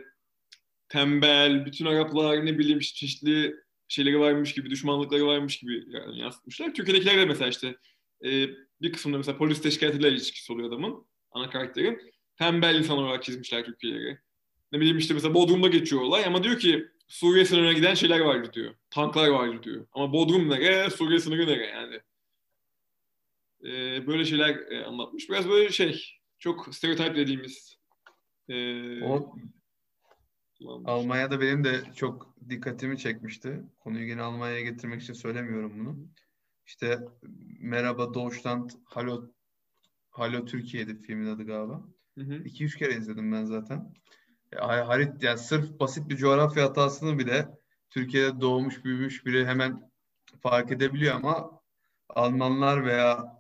tembel, bütün Araplar ne bileyim çeşitli şeyleri varmış gibi, düşmanlıkları varmış gibi yani yansıtmışlar. Türkiye'dekiler de mesela işte e, bir kısmında mesela polis teşkilatıyla ilişkisi oluyor adamın, ana karakterin. Tembel insan olarak çizmişler Türkiye'leri. Ne bileyim işte mesela Bodrum'da geçiyor olay ama diyor ki Suriye sınırına giden şeyler vardı diyor. Tanklar vardı diyor. Ama Bodrum nere, Suriye sınırı nere yani. Ee, böyle şeyler e, anlatmış. Biraz böyle şey, çok stereotip dediğimiz. E, O Almanya'da benim de çok dikkatimi çekmişti. Konuyu yine Almanya'ya getirmek için söylemiyorum bunu. İşte Merhaba Deutschland, Hallo, Hallo Türkiye'di filmin adı galiba. Hı hı. 2-3 kere izledim ben zaten. Ya, harit, yani sırf basit bir coğrafya hatasını bile Türkiye'de doğmuş büyümüş biri hemen fark edebiliyor ama Almanlar veya e,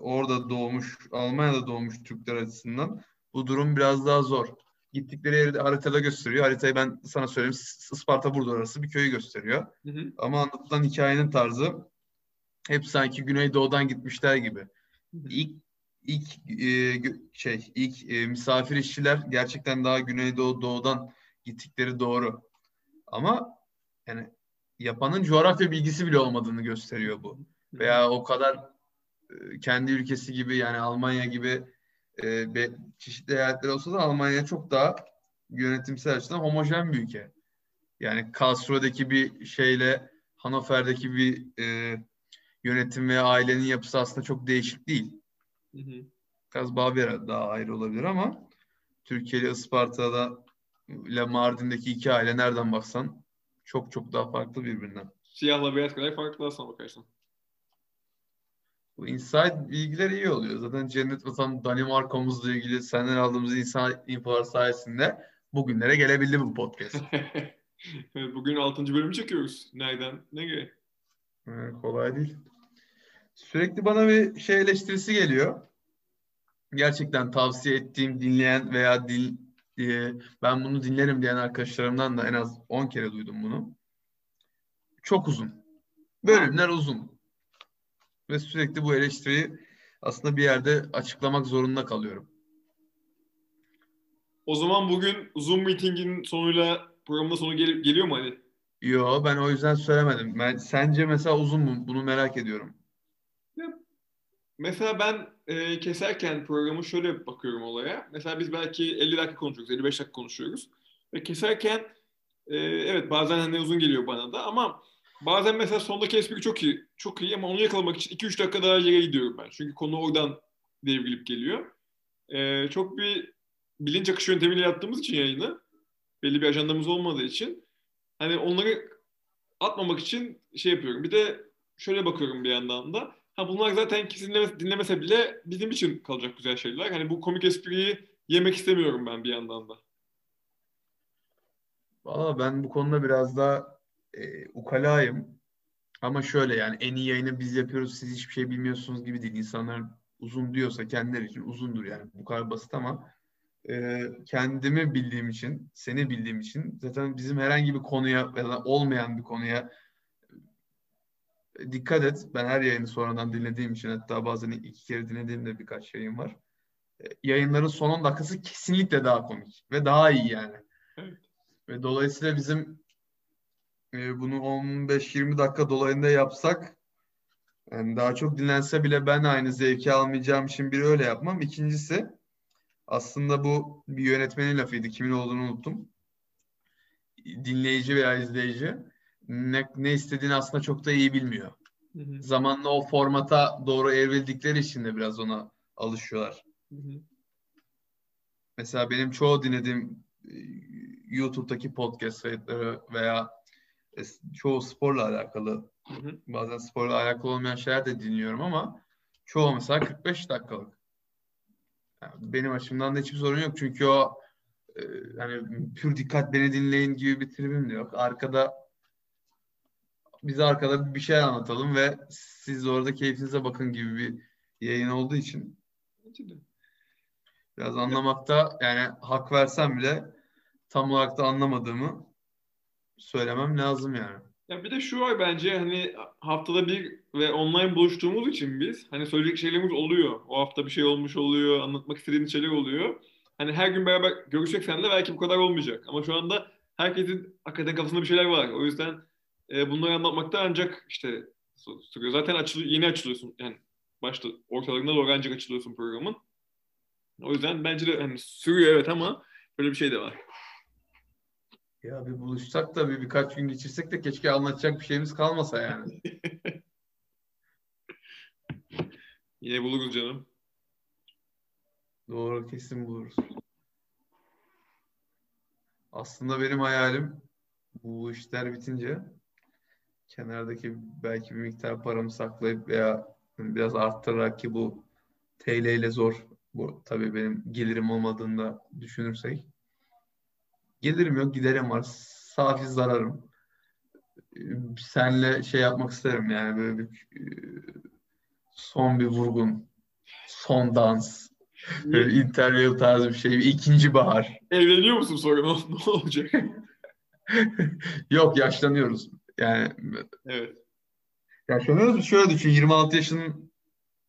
orada doğmuş, Almanya'da doğmuş Türkler açısından bu durum biraz daha zor. Gittikleri yeri haritada gösteriyor. Haritayı ben sana söyleyeyim. Isparta burada orası bir köyü gösteriyor. Hı hı. Ama anlatılan hikayenin tarzı hep sanki Güneydoğu'dan gitmişler gibi. İlk ilk e, şey ilk e, misafir işçiler gerçekten daha Güneydoğu doğudan gittikleri doğru. Ama yani yapanın coğrafya bilgisi bile olmadığını gösteriyor bu. Veya o kadar kendi ülkesi gibi yani Almanya gibi e, be- çeşitli eyaletler olsa da Almanya çok daha yönetimsel açıdan homojen bir ülke. Yani Karlsruhe'deki bir şeyle Hannover'deki bir e, yönetim ve ailenin yapısı aslında çok değişik değil. Hı hı. Biraz Bavyera daha ayrı olabilir ama Türkiye ile Isparta'da ile Mardin'deki iki aile nereden baksan çok çok daha farklı birbirinden. Siyahla beyaz kadar farklı aslına bakarsan. Bu insight bilgiler iyi oluyor. Zaten Cennet Vatan Danimarka'mızla ilgili senden aldığımız insan infolar sayesinde bugünlere gelebildi bu podcast. [laughs] evet, bugün 6. bölümü çekiyoruz. Nereden? Nereye? Evet, kolay değil. Sürekli bana bir şey eleştirisi geliyor. Gerçekten tavsiye ettiğim, dinleyen veya din, e, ben bunu dinlerim diyen arkadaşlarımdan da en az 10 kere duydum bunu. Çok uzun. Bölümler uzun. Ve sürekli bu eleştiriyi aslında bir yerde açıklamak zorunda kalıyorum. O zaman bugün Zoom meetingin sonuyla programın sonu gel- geliyor mu Ali? Yo ben o yüzden söylemedim. Ben sence mesela uzun mu? Bunu merak ediyorum. Mesela ben e, keserken programı şöyle bakıyorum olaya. Mesela biz belki 50 dakika konuşuyoruz, 55 dakika konuşuyoruz. Ve keserken e, evet bazen hani uzun geliyor bana da ama bazen mesela sondaki espri çok iyi, çok iyi ama onu yakalamak için 2-3 dakika daha ileri gidiyorum ben. Çünkü konu oradan devrilip geliyor. E, çok bir bilinç akışı yöntemiyle yaptığımız için yayını, belli bir ajandamız olmadığı için hani onları atmamak için şey yapıyorum. Bir de şöyle bakıyorum bir yandan da. Ha bunlar zaten kimse dinlemese, dinlemese bile bizim için kalacak güzel şeyler. Hani bu komik espriyi yemek istemiyorum ben bir yandan da. Valla ben bu konuda biraz daha e, ukalayım. Ama şöyle yani en iyi yayını biz yapıyoruz siz hiçbir şey bilmiyorsunuz gibi değil. İnsanlar uzun diyorsa kendileri için uzundur yani. Bu kadar basit ama e, kendimi bildiğim için, seni bildiğim için zaten bizim herhangi bir konuya ya da olmayan bir konuya dikkat et. Ben her yayını sonradan dinlediğim için hatta bazen iki kere dinlediğim de birkaç yayın var. E, yayınların son 10 dakikası kesinlikle daha komik ve daha iyi yani. Evet. Ve dolayısıyla bizim e, bunu 15-20 dakika dolayında yapsak yani daha çok dinlense bile ben aynı zevki almayacağım için bir öyle yapmam. İkincisi aslında bu bir yönetmenin lafıydı. Kimin olduğunu unuttum. Dinleyici veya izleyici ne, ne istediğini aslında çok da iyi bilmiyor. Hı hı. Zamanla o formata doğru evrildikleri için de biraz ona alışıyorlar. Hı hı. mesela benim çoğu dinlediğim e, YouTube'daki podcast kayıtları veya çoğu sporla alakalı Hı hı. bazen sporla alakalı olmayan şeyler de dinliyorum ama çoğu mesela 45 dakikalık. Yani benim açımdan da hiçbir sorun yok çünkü o e, hani pür dikkat beni dinleyin gibi bir tribim de yok. Arkada biz arkada bir şey anlatalım ve siz orada keyfinize bakın gibi bir yayın olduğu için biraz anlamakta yani hak versem bile tam olarak da anlamadığımı söylemem lazım yani. Ya bir de şu var bence hani haftada bir ve online buluştuğumuz için biz hani söyleyecek şeylerimiz oluyor. O hafta bir şey olmuş oluyor, anlatmak istediğimiz şeyler oluyor. Hani her gün beraber görüşecek seninle belki bu kadar olmayacak. Ama şu anda herkesin hakikaten kafasında bir şeyler var. O yüzden e, bunları anlatmakta ancak işte. Zaten açılı, yeni açılıyorsun. Yani başta ortalarında doğru ancak açılıyorsun programın. O yüzden bence de hani sürüyor evet ama böyle bir şey de var. Ya bir buluşsak da bir birkaç gün geçirsek de keşke anlatacak bir şeyimiz kalmasa yani. [laughs] Yine buluruz canım. Doğru kesin buluruz. Aslında benim hayalim bu işler bitince kenardaki belki bir miktar paramı saklayıp veya biraz arttırarak ki bu TL ile zor. Bu tabii benim gelirim olmadığını da düşünürsek. Gelirim yok, giderim var. Safi zararım. Senle şey yapmak isterim yani böyle bir e, son bir vurgun, son dans, böyle interview tarzı bir şey, ikinci bahar. Evleniyor musun sonra ne, [laughs] ne olacak? [laughs] Yok yaşlanıyoruz. Yani Evet. yaşlanıyoruz. Şöyle düşün 26 yaşın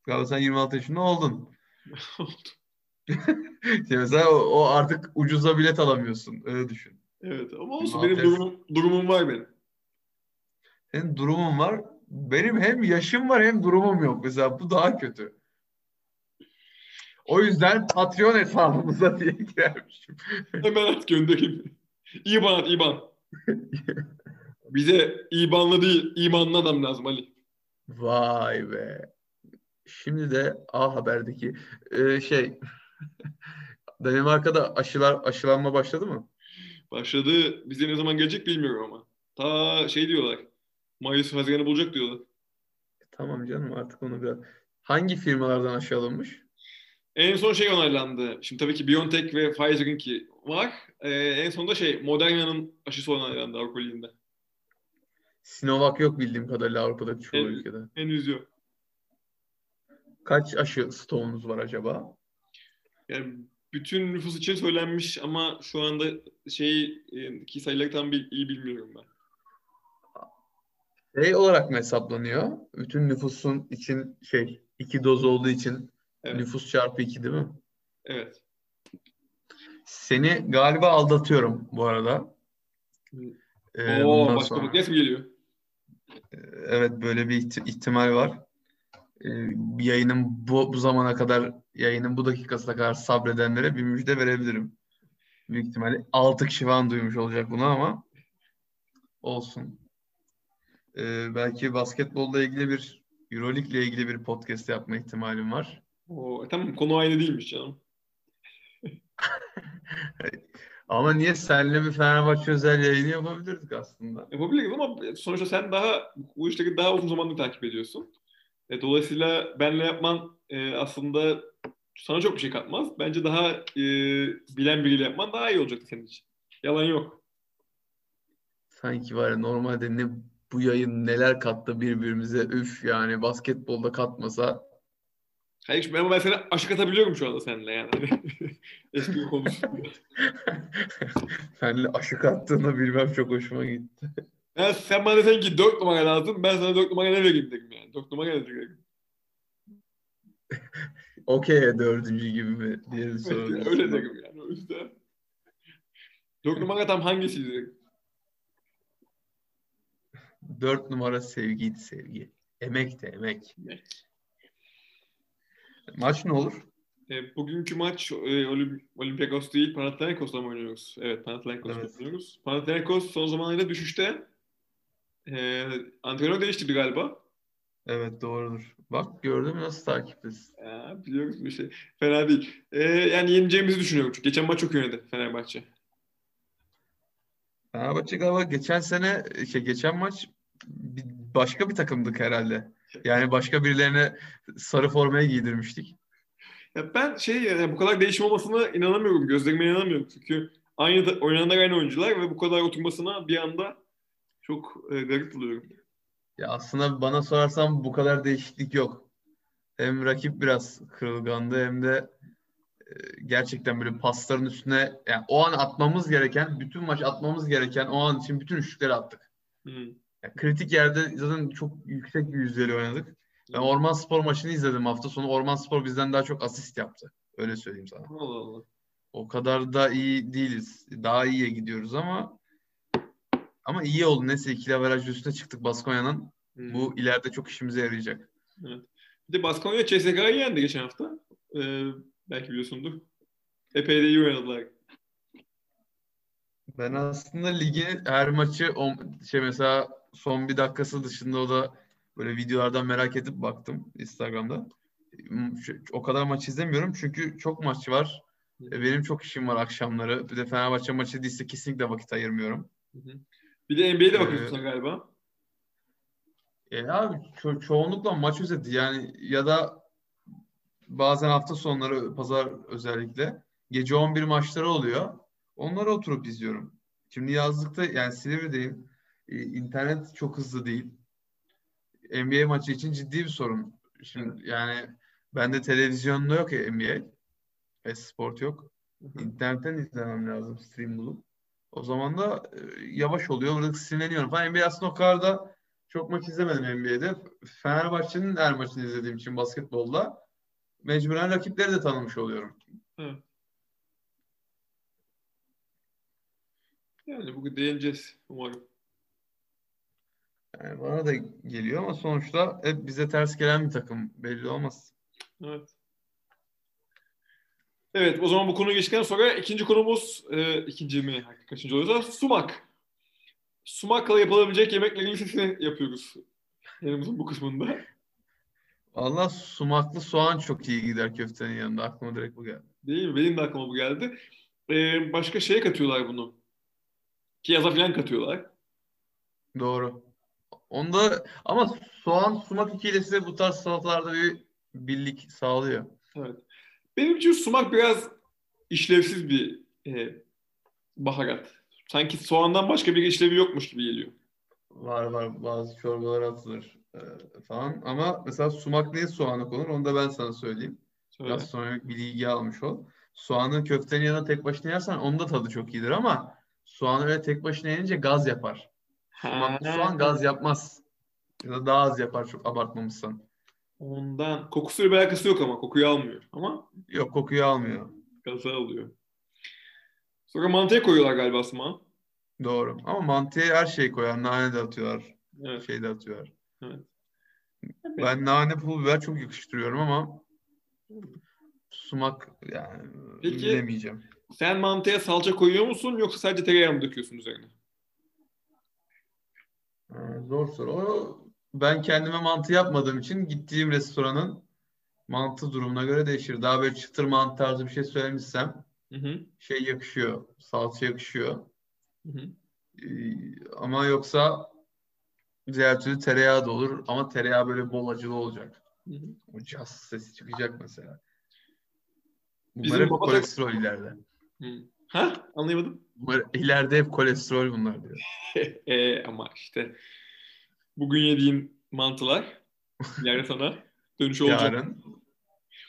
galiba sen 26 yaşında oldun. [laughs] [laughs] İşte mesela o, artık ucuza bilet alamıyorsun. Öyle düşün. evet ama olsun Ne benim durumum, durumum var benim. Senin durumun var. Benim hem yaşım var hem durumum yok. Mesela bu daha kötü. O yüzden Patreon hesabımıza [laughs] diye girermişim. Hemen at göndereyim. İban at İban. [laughs] Bize İbanlı değil imanlı adam lazım Ali. Vay be. Şimdi de A Haber'deki e, şey [laughs] Danimarka'da aşılar aşılanma başladı mı? Başladı. Bize ne zaman gelecek bilmiyorum ama. Ta şey diyorlar. Mayıs Haziran'ı bulacak diyorlar. Tamam canım artık onu biraz. Hangi firmalardan aşı alınmış? En son şey onaylandı. Şimdi tabii ki BioNTech ve Pfizer'ınki var. Ee, en sonunda şey Moderna'nın aşısı onaylandı Avrupa Ligi'nde. Sinovac yok bildiğim kadarıyla Avrupa'da çoğu Evet. ülkede. Henüz yok. Kaç aşı stoğunuz var acaba? Yani bütün nüfus için söylenmiş ama şu anda şey e, ki sayıları tam bil- iyi bilmiyorum ben. Şey olarak mı hesaplanıyor? Bütün nüfusun için şey iki doz olduğu için Evet. nüfus çarpı iki değil mi? Evet. Seni galiba aldatıyorum bu arada. Ee, Oo, başka sonra. podcast mi geliyor? Evet böyle bir ihti- ihtimal var. Bir yayının bu, bu zamana kadar yayının bu dakikasına kadar sabredenlere bir müjde verebilirim. Büyük ihtimalle 6 kişi falan duymuş olacak bunu ama olsun. Ee, belki basketbolla ilgili bir Euroleague ile ilgili bir podcast yapma ihtimalim var. Oo, e, tamam konu aynı değilmiş canım. [laughs] Ama niye senle bir Fenerbahçe özel yayını yapabilirdik aslında. Yapabiliriz ama sonuçta sen daha bu işleri daha uzun zamandır takip ediyorsun. E, dolayısıyla benle yapman e, aslında sana çok bir şey katmaz. Bence daha e, bilen biriyle yapman daha iyi olacaktı senin için. Yalan yok. Sanki var ya normalde ne bu yayın neler kattı birbirimize üf yani basketbolda katmasa Hayır ama ben seni aşık atabiliyorum şu anda seninle yani. [laughs] Eski bir konu. Senle aşık attığını bilmem çok hoşuma gitti. Ben, sen bana desen ki 4 numara lazım. Ben sana 4 numara ne vereyim dedim yani. 4 numara ne dedim. [laughs] Okey dördüncü gibi mi diye bir soru. Evet, öyle dedim yani o yüzden. 4 numara tam hangisiydi. Dört numara sevgiydi sevgi. Emek de emek. Emek. Maç ne olur? E, bugünkü maç e, Olim- Olympiakos değil Panathinaikos'la mı oynuyoruz? Evet Panathinaikos'la Evet. oynuyoruz. Panathinaikos son zamanlarda düşüşte. E, antrenör değiştirdi galiba. Evet doğrudur. Bak gördün mü nasıl takiptesin? Ya, biliyoruz bir şey. Fena değil. Ee, yani yeneceğimizi düşünüyorum. Çünkü geçen maç çok yönedi Fenerbahçe. Fenerbahçe galiba geçen sene şey geçen maç başka bir takımdık herhalde. Yani başka birilerine sarı formayı giydirmiştik. Ya ben şey yani bu kadar değişim olmasına inanamıyorum. Gözlerime inanamıyorum. Çünkü aynı da, oynananlar aynı oyuncular ve bu kadar oturmasına bir anda çok e, garip buluyorum. Ya aslında bana sorarsan bu kadar değişiklik yok. Hem rakip biraz kırılgandı hem de e, gerçekten böyle pasların üstüne yani o an atmamız gereken, bütün maç atmamız gereken o an için bütün üçlükleri attık. Hmm. Yani kritik yerde zaten çok yüksek bir yüzdeli oynadık. Ben Orman Spor maçını izledim hafta sonu. Orman Spor bizden daha çok asist yaptı. Öyle söyleyeyim sana. Allah Allah. O kadar da iyi değiliz. Daha iyiye gidiyoruz ama ama iyi oldu. Neyse ikili averaj üstüne çıktık Baskonya'nın. Hmm. Bu ileride çok işimize yarayacak. Evet. Bir de Baskonya CSK'yı yendi geçen hafta. Ee, belki biliyorsundur. Epey de iyi oynadılar. Ben aslında ligin her maçı şey mesela son bir dakikası dışında o da böyle videolardan merak edip baktım Instagram'da. Şu- O kadar maç izlemiyorum çünkü çok maç var. Benim çok işim var akşamları. Bir de Fenerbahçe maçı değilse kesinlikle vakit ayırmıyorum. Hı hı. Bir de NBA'de Ee, bakıyorsun sen galiba. E abi ço- çoğunlukla maç özeti yani ya da bazen hafta sonları pazar özellikle gece 11 maçları oluyor. Onları oturup izliyorum. Şimdi yazlıkta yani Silivri'deyim. E, internet çok hızlı değil. NBA maçı için ciddi bir sorun. Şimdi yani bende televizyonda yok ya NBA. Esport yok. Hı hı. İnternetten izlemem lazım stream bulup. O zaman da e, yavaş oluyor. Burada sinirleniyorum falan. NBA aslında o kadar da çok maç izlemedim NBA'de. Fenerbahçe'nin her maçını izlediğim için basketbolda mecburen rakipleri de tanımış oluyorum. Yani bugün değineceğiz umarım. Yani bana da geliyor ama sonuçta hep bize ters gelen bir takım. Belli olmaz. Evet. Evet o zaman bu konuyu geçtikten sonra ikinci konumuz e, ikinci mi? Kaçıncı oluyorsa sumak. Sumakla yapılabilecek yemeklerin listesini yapıyoruz. Yanımızın bu kısmında. Valla sumaklı soğan çok iyi gider köftenin yanında. Aklıma direkt bu geldi. Değil mi? Benim de aklıma bu geldi. E, başka şeye katıyorlar bunu. Kiyaza falan katıyorlar. Doğru. Onda ama soğan sumak ikilisi bu tarz salatalarda bir birlik sağlıyor. Evet. Benim için sumak biraz işlevsiz bir e, baharat. Sanki soğandan başka bir işlevi yokmuş gibi geliyor. Var var bazı çorbalara atılır e, falan. Ama mesela sumak niye soğana konur onu da ben sana söyleyeyim. Söyle. Gastronomik bir bilgi almış ol. Soğanı köftenin yanına tek başına yersen onun da tadı çok iyidir ama soğanı öyle tek başına yiyince gaz yapar. Sumaklı Ha. soğan gaz yapmaz. Ya da daha az yapar çok abartmamışsan. Ondan kokusuyla bir alakası yok ama kokuyu almıyor. Ama Yok kokuyu almıyor. gazı alıyor. Sonra mantıya koyuyorlar galiba sumağı. Doğru. Ama mantıya her şey koyar. Nane de atıyorlar. Evet. Şey de atıyorlar. Evet. Ben nane pul biber çok yakıştırıyorum ama sumak yani Peki- bilemeyeceğim. Sen mantıya salça koyuyor musun yoksa sadece tereyağı mı döküyorsun üzerine? Ha, zor soru. O, ben kendime mantı yapmadığım için gittiğim restoranın mantı durumuna göre değişir. Daha böyle çıtır mantı tarzı bir şey söylemişsem Hı hı. şey yakışıyor. Salça yakışıyor. Hı hı. Ee, ama yoksa diğer türlü tereyağı da olur ama tereyağı böyle bol acılı olacak. Hı hı. O caz sesi çıkacak mesela. Bunlar Bizim hep kolesterol ileride. Hı. Ha? Anlayamadım. Bunlar ileride hep kolesterol bunlar diyor. [laughs] e, ama işte bugün yediğin mantılar ileride sana dönüşü [laughs] olacak. Yarın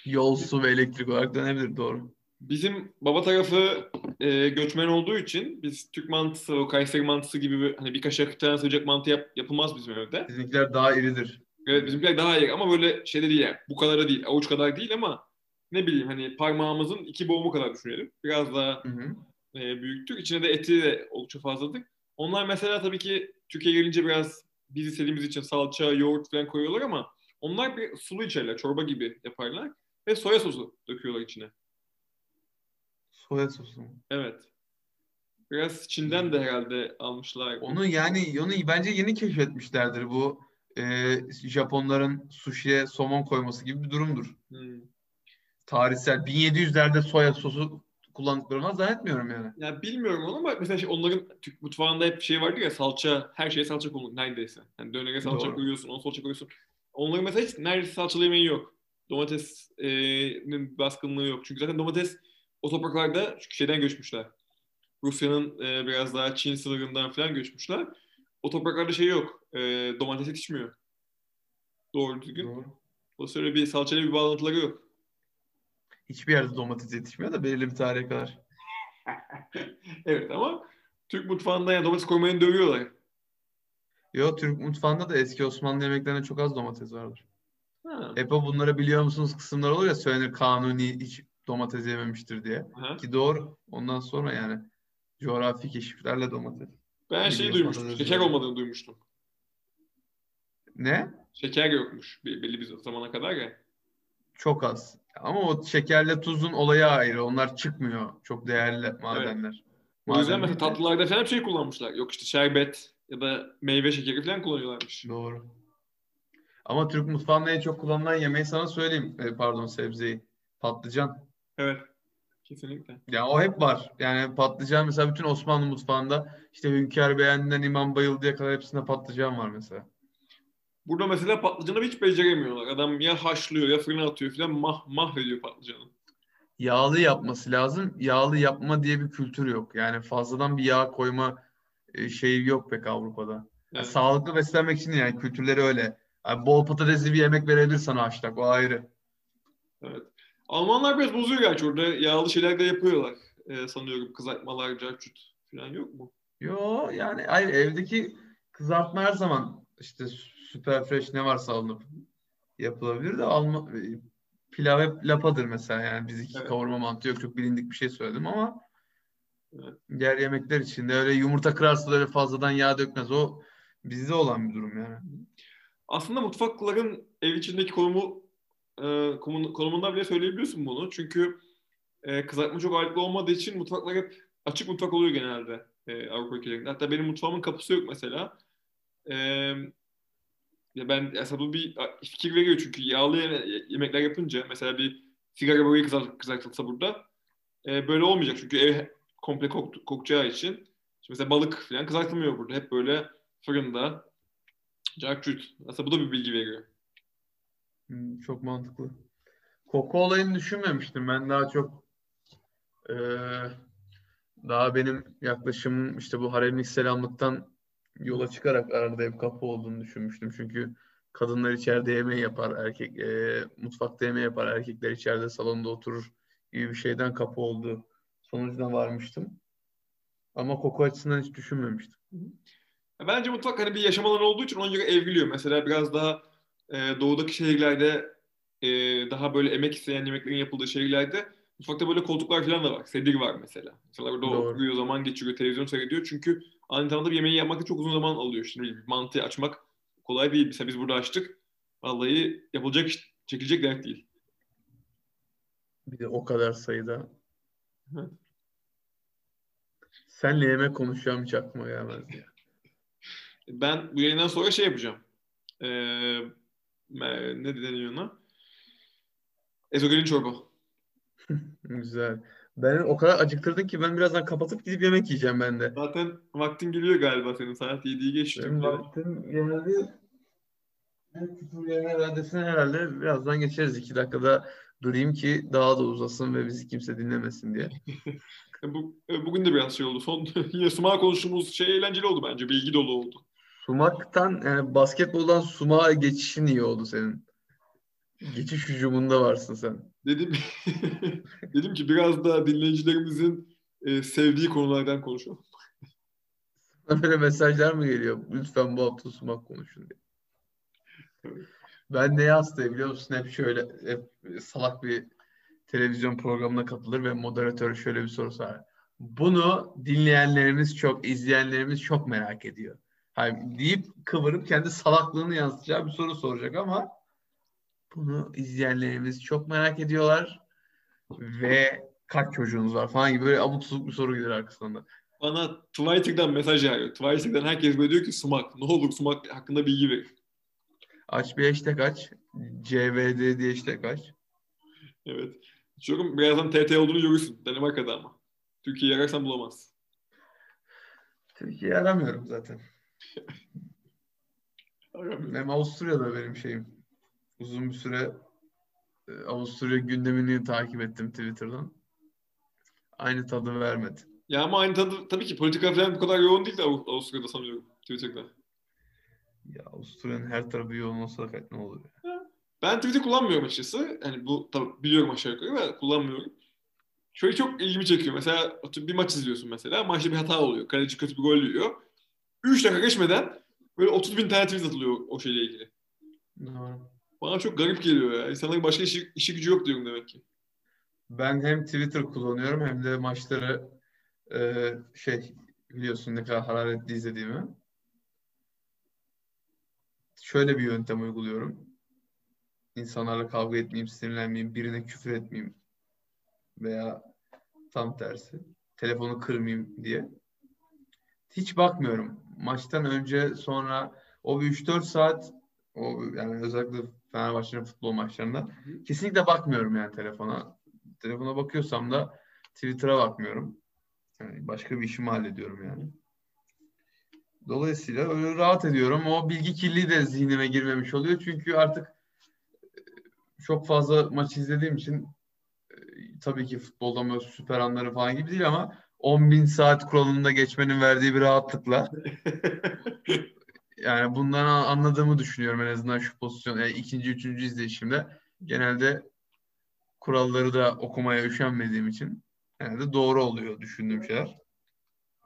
yol, su ve elektrik olarak dönebilir doğru. Bizim baba tarafı e, göçmen olduğu için biz Türk mantısı, o Kayseri mantısı gibi bir- hani bir kaşık tane sıcak mantı yap, yapılmaz bizim evde. Bizimkiler daha iridir. Evet bizimkiler daha iyi ama böyle şeyde değil yani. Bu kadar da değil, avuç kadar değil ama ne bileyim hani parmağımızın iki boğumu kadar düşünelim. Biraz daha Hı hı. e, büyüktür. İçine de eti de oldukça fazladır. Onlar mesela tabii ki Türkiye'ye gelince biraz biz istediğimiz için salça, yoğurt falan koyuyorlar ama onlar bir sulu içerler, çorba gibi yaparlar ve soya sosu döküyorlar içine. Soya sosu. mu? Evet. Biraz Çin'den de herhalde almışlar. Onu yani onu bence yeni keşfetmişlerdir bu e, Japonların sushi'ye somon koyması gibi bir durumdur. Hmm. Tarihsel 1700'lerde soya sosu kullandıklarını zannetmiyorum yani. Ya bilmiyorum onu ama mesela şey, onların Türk mutfağında hep şey vardı ya salça, her şeye salça konulur neredeyse. Hani dönere salça Doğru. koyuyorsun, onu salça koyuyorsun. Onların mesela hiç neredeyse salçalı yemeği yok. Domatesin baskınlığı yok. Çünkü zaten domates o topraklarda çünkü şeyden göçmüşler. Rusya'nın e, biraz daha Çin sınırından falan göçmüşler. O topraklarda şey yok. E, domates yetişmiyor. Doğru düzgün. Doğru. Dolayısıyla bir salçayla bir bağlantıları yok. Hiçbir yerde domates yetişmiyor da belirli bir tarihe kadar. [laughs] Evet ama Türk mutfağında yani domates koymayı dövüyorlar. Yo Türk mutfağında da eski Osmanlı yemeklerinde çok az domates vardır. Ha. Hep o bunları biliyor musunuz kısımlar olur ya söylenir kanuni hiç domates yememiştir diye. Aha. Ki doğru. Ondan sonra yani coğrafi keşiflerle domates. Ben şeyi Biliyorum, duymuştum. Şeker var. olmadığını duymuştum. Ne? Şeker yokmuş belli bir zamana kadar ya. Çok az. Ama o şekerle tuzun olayı ayrı. Onlar çıkmıyor. Çok değerli madenler. O yüzden Maden mesela tatlılarda falan şey kullanmışlar. Yok işte şerbet ya da meyve şekeri falan kullanıyorlarmış. Doğru. Ama Türk mutfağında en çok kullanılan yemeği sana söyleyeyim. E, pardon sebzeyi. Patlıcan. Evet. Kesinlikle. Ya o hep var. Yani patlıcan mesela bütün Osmanlı mutfağında işte Hünkar beğendiğinden İmam Bayıldı'ya kadar hepsinde patlıcan var mesela. Burada mesela patlıcanı hiç beceremiyorlar. Adam ya haşlıyor ya fırına atıyor falan mah mahvediyor patlıcanı. Yağlı yapması lazım. Yağlı yapma diye bir kültür yok. Yani fazladan bir yağ koyma e, şeyi yok pek Avrupa'da. Yani Evet. sağlıklı beslenmek için yani kültürleri öyle. Yani bol patatesli bir yemek verebilir sana haşlak. O ayrı. evet. Almanlar biraz bozuyor gerçi orada. Yağlı şeyler de yapıyorlar. Ee, sanıyorum kızartmalar, carçut falan yok mu? Yo yani hayır evdeki kızartma her zaman işte süper fresh ne varsa alınıp yapılabilir de alma e, pilav hep lapadır mesela yani bizimki Evet. kavurma mantı yok çok bilindik bir şey söyledim ama Evet. diğer yemekler için de öyle yumurta kırarsa öyle fazladan yağ dökmez o bizde olan bir durum yani. Aslında mutfakların ev içindeki konumu e, konumu- konumundan bile söyleyebiliyorsun bunu. Çünkü e, kızartma çok ağırlıklı olmadığı için mutfaklar hep açık mutfak oluyor genelde e, Avrupa ülkelerinde. Hatta benim mutfağımın kapısı yok mesela. E, ya ben bu bir fikir veriyor çünkü yağlı yeme- yemekler yapınca mesela bir sigara böreği kızart, kızartılsa burada e, böyle olmayacak çünkü ev komple kok, kokacağı için. Şimdi mesela balık falan kızartılmıyor burada. Hep böyle fırında Carçut. Aslında bu da bir bilgi veriyor. Hmm, Çok mantıklı. Koku olayını düşünmemiştim. Ben daha çok eee, daha benim yaklaşımım işte bu haremlik selamlıktan yola çıkarak arada hep kapı olduğunu düşünmüştüm. Çünkü kadınlar içeride yemeği yapar, erkek eee, mutfakta yemeği yapar, erkekler içeride salonda oturur gibi bir şeyden kapı olduğu sonucuna varmıştım. Ama koku açısından hiç düşünmemiştim. Bence mutfak hani bir yaşam alanı olduğu için ona göre evriliyor. Mesela biraz daha e, doğudaki şehirlerde e, daha böyle emek isteyen yemeklerin yapıldığı şehirlerde mutfakta böyle koltuklar falan da var. Sedir var mesela. Mesela orada Doğru. oturuyor, zaman geçiriyor, televizyon seyrediyor. Çünkü aynı zamanda bir yemeği yapmak da çok uzun zaman alıyor. Şimdi bir mantıyı açmak kolay değil. Mesela biz burada açtık. Vallahi yapılacak, çekilecek dert değil. Bir de o kadar sayıda. Hı. Senle yemek konuşacağım hiç aklıma gelmezdi ya. [laughs] Ben bu yayından sonra şey yapacağım. Ee, ne deniyor ona? Ezogelin çorba. [laughs] Güzel. Ben o kadar acıktırdın ki ben birazdan kapatıp gidip yemek yiyeceğim ben de. Zaten vaktin geliyor galiba senin. Saat 7'yi geçti. Benim vaktim geldi. Küfür raddesine herhalde birazdan geçeriz. iki dakikada durayım ki daha da uzasın ve bizi kimse dinlemesin diye. [laughs] E, Bu, e, bugün de biraz şey oldu. Son [laughs] yine Suma konuştuğumuz şey eğlenceli oldu bence. Bilgi dolu oldu. Sumaktan yani basketboldan sumağa geçişin iyi oldu senin. Geçiş hücumunda varsın sen. Dedim [laughs] dedim ki biraz da dinleyicilerimizin e, sevdiği konulardan konuşalım. Böyle mesajlar mı geliyor? Lütfen bu hafta sumak konuşun diye. Ben neye hastayım biliyor musun? Hep şöyle hep salak bir televizyon programına katılır ve moderatör şöyle bir soru sorar. Bunu dinleyenlerimiz çok, izleyenlerimiz çok merak ediyor. Hani deyip kıvırıp kendi salaklığını yansıtacağı bir soru soracak ama bunu izleyenlerimiz çok merak ediyorlar ve kaç çocuğunuz var falan gibi böyle abutsuzluk bir soru gelir arkasında. Bana Twitter'dan mesaj yağıyor. Twitter'dan herkes böyle diyor ki sumak. Ne olur sumak hakkında bilgi ver. Aç bir hashtag aç. CVD diye hashtag aç. Evet. Çok birazdan TT olduğunu görürsün. Danimarka'da ama. Türkiye'yi ararsan bulamazsın. Türkiye'yi aramıyorum zaten. [laughs] Aramıyorum. Hem Avusturya'da benim şeyim. Uzun bir süre e, Avusturya gündemini takip ettim Twitter'dan. Aynı tadı vermedi. Ya ama aynı tadı tabii ki politika falan bu kadar yoğun değil de Av- Avusturya'da sanıyorum Twitter'da. Ya Avusturya'nın her tarafı yoğun olsa da ne olur ya. Ben Twitter kullanmıyorum açıkçası. Yani bu tabii biliyorum aşağı yukarı da kullanmıyorum. Şöyle çok ilgimi çekiyor. Mesela bir maç izliyorsun mesela. Maçta bir hata oluyor. Kaleci kötü bir gol yiyor. 3 dakika geçmeden böyle 30 bin tane tweet atılıyor o şeyle ilgili. Doğru. Bana çok garip geliyor ya. İnsanların başka işi, işi gücü yok diyorum demek ki. Ben hem Twitter kullanıyorum hem de maçları e, şey biliyorsun ne kadar hararetli izlediğimi. Şöyle bir yöntem uyguluyorum. İnsanlarla kavga etmeyeyim, sinirlenmeyeyim, birine küfür etmeyeyim veya tam tersi. Telefonu kırmayayım diye. Hiç bakmıyorum. Maçtan önce sonra o bir 3-4 saat o yani özellikle Fenerbahçe'nin futbol maçlarında kesinlikle bakmıyorum yani telefona. Telefona bakıyorsam da Twitter'a bakmıyorum. Yani başka bir işimi hallediyorum yani. Dolayısıyla öyle rahat ediyorum. O bilgi kirliliği de zihnime girmemiş oluyor. Çünkü artık e, çok fazla maç izlediğim için e, tabii ki futbolda böyle süper anları falan gibi değil ama 10 bin saat kuralında geçmenin verdiği bir rahatlıkla [laughs] yani bundan anladığımı düşünüyorum en azından şu pozisyon. Yani ikinci, üçüncü izleyişimde genelde kuralları da okumaya üşenmediğim için genelde doğru oluyor düşündüğüm şeyler.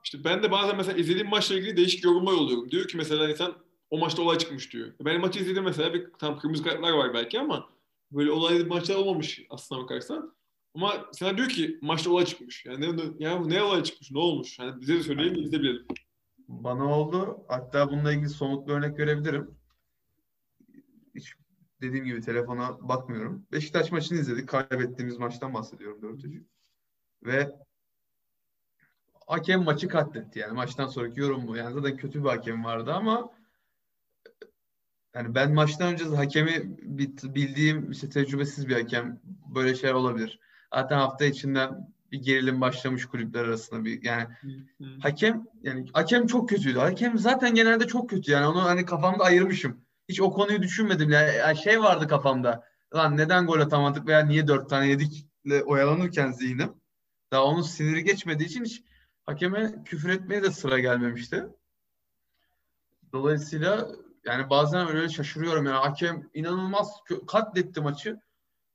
İşte ben de bazen mesela izlediğim maçla ilgili değişik yorumlar oluyorum. Diyor ki mesela insan o maçta olay çıkmış diyor. Ben maçı izledim mesela bir tam kırmızı kartlar var belki ama böyle olaylı maçlar olmamış aslına bakarsan. Ama sana diyor ki maçta olay çıkmış. Yani ne, ne- ne olay çıkmış? Ne olmuş? Hani bize de söyleyin biz de bilelim. Bana oldu. Hatta bununla ilgili somut bir örnek verebilirim. Hiç dediğim gibi telefona bakmıyorum. Beşiktaş maçını izledik. Kaybettiğimiz maçtan bahsediyorum 4-3. Ve hakem maçı katletti. Yani maçtan sonraki yorum bu. Yani zaten kötü bir hakem vardı ama yani ben maçtan önce hakemi bildiğim işte tecrübesiz bir hakem böyle şeyler olabilir. Zaten hafta içinden bir gerilim başlamış kulüpler arasında bir yani Hakem yani hakem çok kötüydü. Hakem zaten genelde çok kötü yani onu hani kafamda ayırmışım. Hiç o konuyu düşünmedim yani, yani şey vardı kafamda. Lan neden gol atamadık veya niye dört tane yedikle oyalanırken zihnim. Daha onun siniri geçmediği için hiç hakeme küfür etmeye de sıra gelmemişti. Dolayısıyla yani bazen öyle şaşırıyorum yani hakem inanılmaz katletti maçı.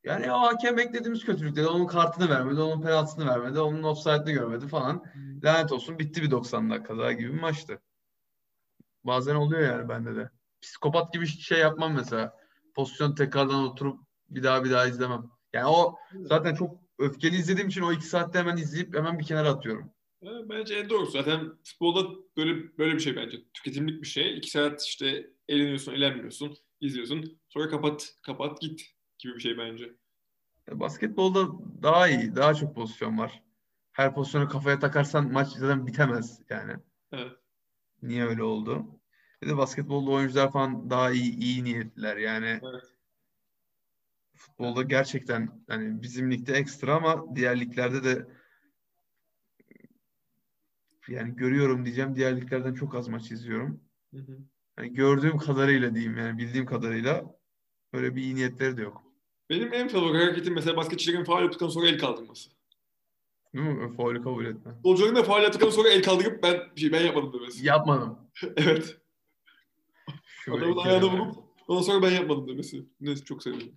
Yani o hakem beklediğimiz kötülükte onun kartını vermedi, onun penaltısını vermedi, onun offside'ını görmedi falan. Lanet olsun bitti bir 90 dakika daha gibi bir maçtı. Bazen oluyor yani bende de. Psikopat gibi şey yapmam mesela. Pozisyon tekrardan oturup bir daha bir daha izlemem. Yani o zaten çok öfkeli izlediğim için o iki saatte hemen izleyip hemen bir kenara atıyorum. Bence en doğrusu. Zaten futbolda böyle böyle bir şey bence. Tüketimlik bir şey. İki saat işte eğleniyorsun, eğlenmiyorsun, izliyorsun. Sonra kapat, kapat git gibi bir şey bence. E, Basketbolda daha iyi, daha çok pozisyon var. Her pozisyonu kafaya takarsan maç zaten bitemez yani. Evet. Niye öyle oldu? Bir de basketbolda oyuncular falan daha iyi, iyi niyetliler yani. Evet. Futbolda gerçekten hani bizim ligde ekstra ama diğer liglerde de yani görüyorum diyeceğim. Diğer liglerden çok az maç izliyorum. Hı hı. Hani gördüğüm kadarıyla diyeyim yani bildiğim kadarıyla öyle bir iyi niyetleri de yok. Benim en favori hareketim mesela basketçilerin faal yaptıktan sonra el kaldırması. Değil mi? Faulü kabul etme. Futbolcuların da faal yaptıktan sonra el kaldırıp ben şey ben yapmadım demesi. Yapmadım. [laughs] evet. Şöyle Adamın ayağına yana. vurup ondan sonra ben yapmadım demesi. Neyse çok seviyorum.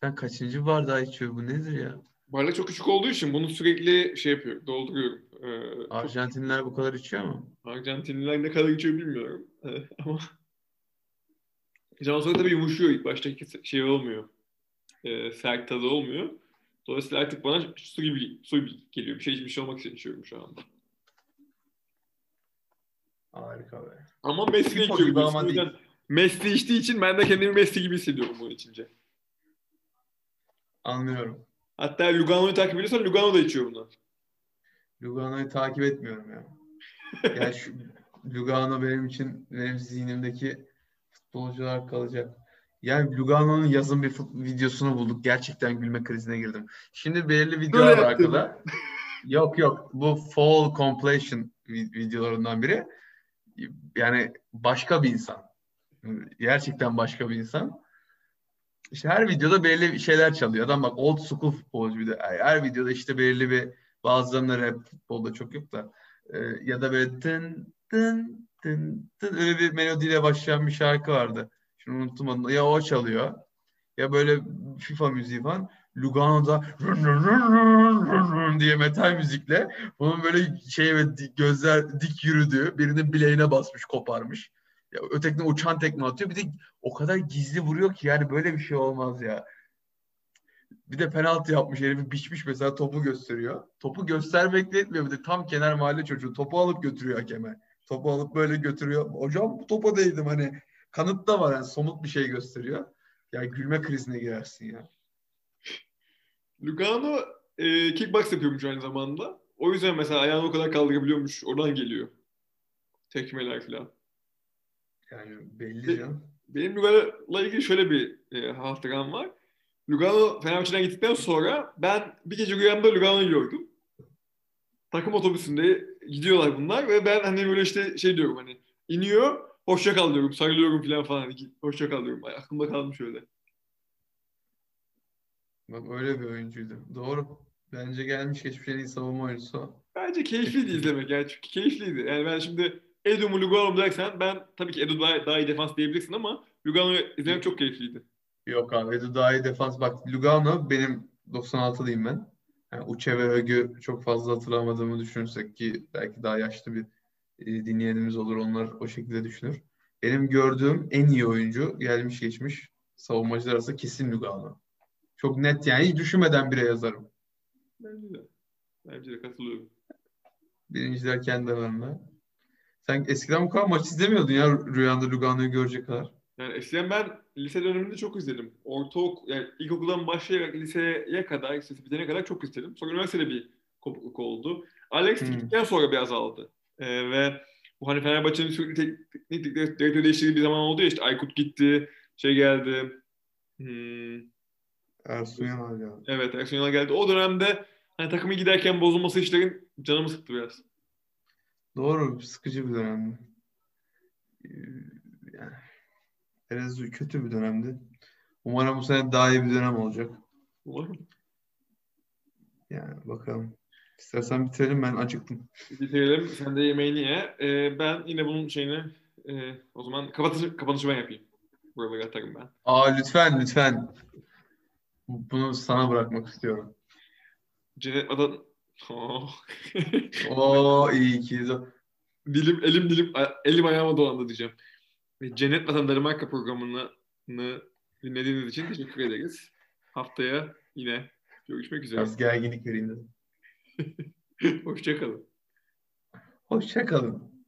Sen kaçıncı bardağı içiyor bu nedir ya? Bardak çok küçük olduğu için bunu sürekli şey yapıyorum, dolduruyorum. Ee, Arjantinliler bu kadar içiyor mu? Arjantinliler ne kadar içiyor bilmiyorum. [laughs] Ee, ama zaman sonra tabii yumuşuyor. İlk baştaki şey olmuyor. Ee, sert tadı olmuyor. Dolayısıyla artık bana su gibi, su gibi geliyor. Bir şey bir şey olmak için içiyorum şu anda. Harika be. Ama Messi içiyorum. ama yüzden. Messi içtiği için ben de kendimi Messi gibi hissediyorum bunu içince. Anlıyorum. Hatta Lugano'yu takip ediyorsan Lugano da içiyor bundan. Lugano'yu takip etmiyorum ya. Yani şu [laughs] Lugano benim için benim zihnimdeki futbolcular kalacak. Yani Lugano'nun yazın bir videosunu bulduk. Gerçekten gülme krizine girdim. Şimdi belirli videolar Böyle var arkada. Yok yok. Bu fall compilation vi- videolarından biri. Yani başka bir insan. Gerçekten başka bir insan. İşte her videoda belirli şeyler çalıyor. Adam bak old school futbolcu bir de. Her videoda işte belirli bir bazılarında rap futbolda çok yok da e, ya da böyle tın tın tın tın öyle bir melodiyle başlayan bir şarkı vardı. Şunu unuttum adını. Ya o çalıyor ya böyle FIFA müziği falan. Lugano'da run run run run run diye metal müzikle bunun böyle şey ve gözler dik yürüdüğü birinin bileğine basmış koparmış. Ya ötekine uçan tekme atıyor. Bir de o kadar gizli vuruyor ki yani böyle bir şey olmaz ya. Bir de penaltı yapmış herifi biçmiş mesela topu gösteriyor. Topu göstermekle etmiyor bir de tam kenar mahalle çocuğu topu alıp götürüyor hakeme. Topu alıp böyle götürüyor. Hocam bu topa değdim hani kanıtta var yani somut bir şey gösteriyor. Ya gülme krizine girersin ya. Lugano e, kickbox yapıyormuş aynı zamanda. O yüzden mesela ayağını o kadar kaldırabiliyormuş. Oradan geliyor. Tekmeler falan. Yani belli canım. Benim Lugano'la ilgili şöyle bir e, hatıram var. Lugano Fenerbahçe'den gittikten sonra ben bir gece rüyamda Lugano'yu gördüm. Takım otobüsünde gidiyorlar bunlar ve ben hani böyle işte şey diyorum hani iniyor hoşça kal diyorum sarılıyorum falan falan hani hoşça kal diyorum. Ay, aklımda kalmış öyle. Bak öyle bir oyuncuydu. Doğru. Bence gelmiş geçmiş en iyi savunma oyuncusu. o. Bence keyifliydi izlemek yani çünkü keyifliydi. Yani ben şimdi Edu mu Lugano mu dersen ben tabii ki Edu daha, daha iyi defans diyebilirsin ama Lugano'yu izlemek çok keyifliydi. Yok abi Edu daha iyi defans. Bak Lugano benim 96'lıyım ben. Yani Uçe ve Ögü çok fazla hatırlamadığımı düşünürsek ki belki daha yaşlı bir e, dinleyenimiz olur. Onlar o şekilde düşünür. Benim gördüğüm en iyi oyuncu gelmiş geçmiş savunmacılar arasında kesin Lugano. Çok net yani hiç düşünmeden bile yazarım. Bence de. Bence de katılıyorum. Birinciler kendi aralarında. Sen eskiden bu kadar maç izlemiyordun ya rüyanda Lugano'yu görecek kadar. Yani eskiden ben lise döneminde çok izledim. Ortaok, yani ilkokuldan başlayarak liseye kadar, lisesi bitene kadar çok izledim. Sonra üniversitede bir kopukluk oldu. Alex Hmm. gittikten sonra biraz azaldı. Ee, ve bu hani Fenerbahçe'nin sürekli tek- teknik direktör değiştirdiği bir zaman oldu ya işte Aykut gitti, şey geldi. Hmm, Ersun Yanal ya. evet Ersun Yanal geldi. O dönemde hani takımı giderken bozulması işlerin canımı sıktı biraz. Doğru, sıkıcı bir dönemdi. Elazığ kötü bir dönemdi. Umarım bu sene daha iyi bir dönem olacak. Umarım. Yani bakalım. İstersen bitirelim ben acıktım. Bitirelim. Sen de yemeğini ye. Ee, ben yine bunun şeyini e, o zaman kapatışı, kapanışı ben yapayım. Buraları atarım ben. Aa lütfen lütfen. Bunu sana bırakmak istiyorum. Cennet Adan... Oh. Oo iyi ki. dilim, elim dilim, elim ayağıma dolandı diyeceğim. Ve Cennet Vatan Danimarka programını dinlediğiniz için teşekkür ederiz. Haftaya yine görüşmek üzere. Biraz gerginlik vereyim dedim. Hoşçakalın. [laughs] Hoşça kalın.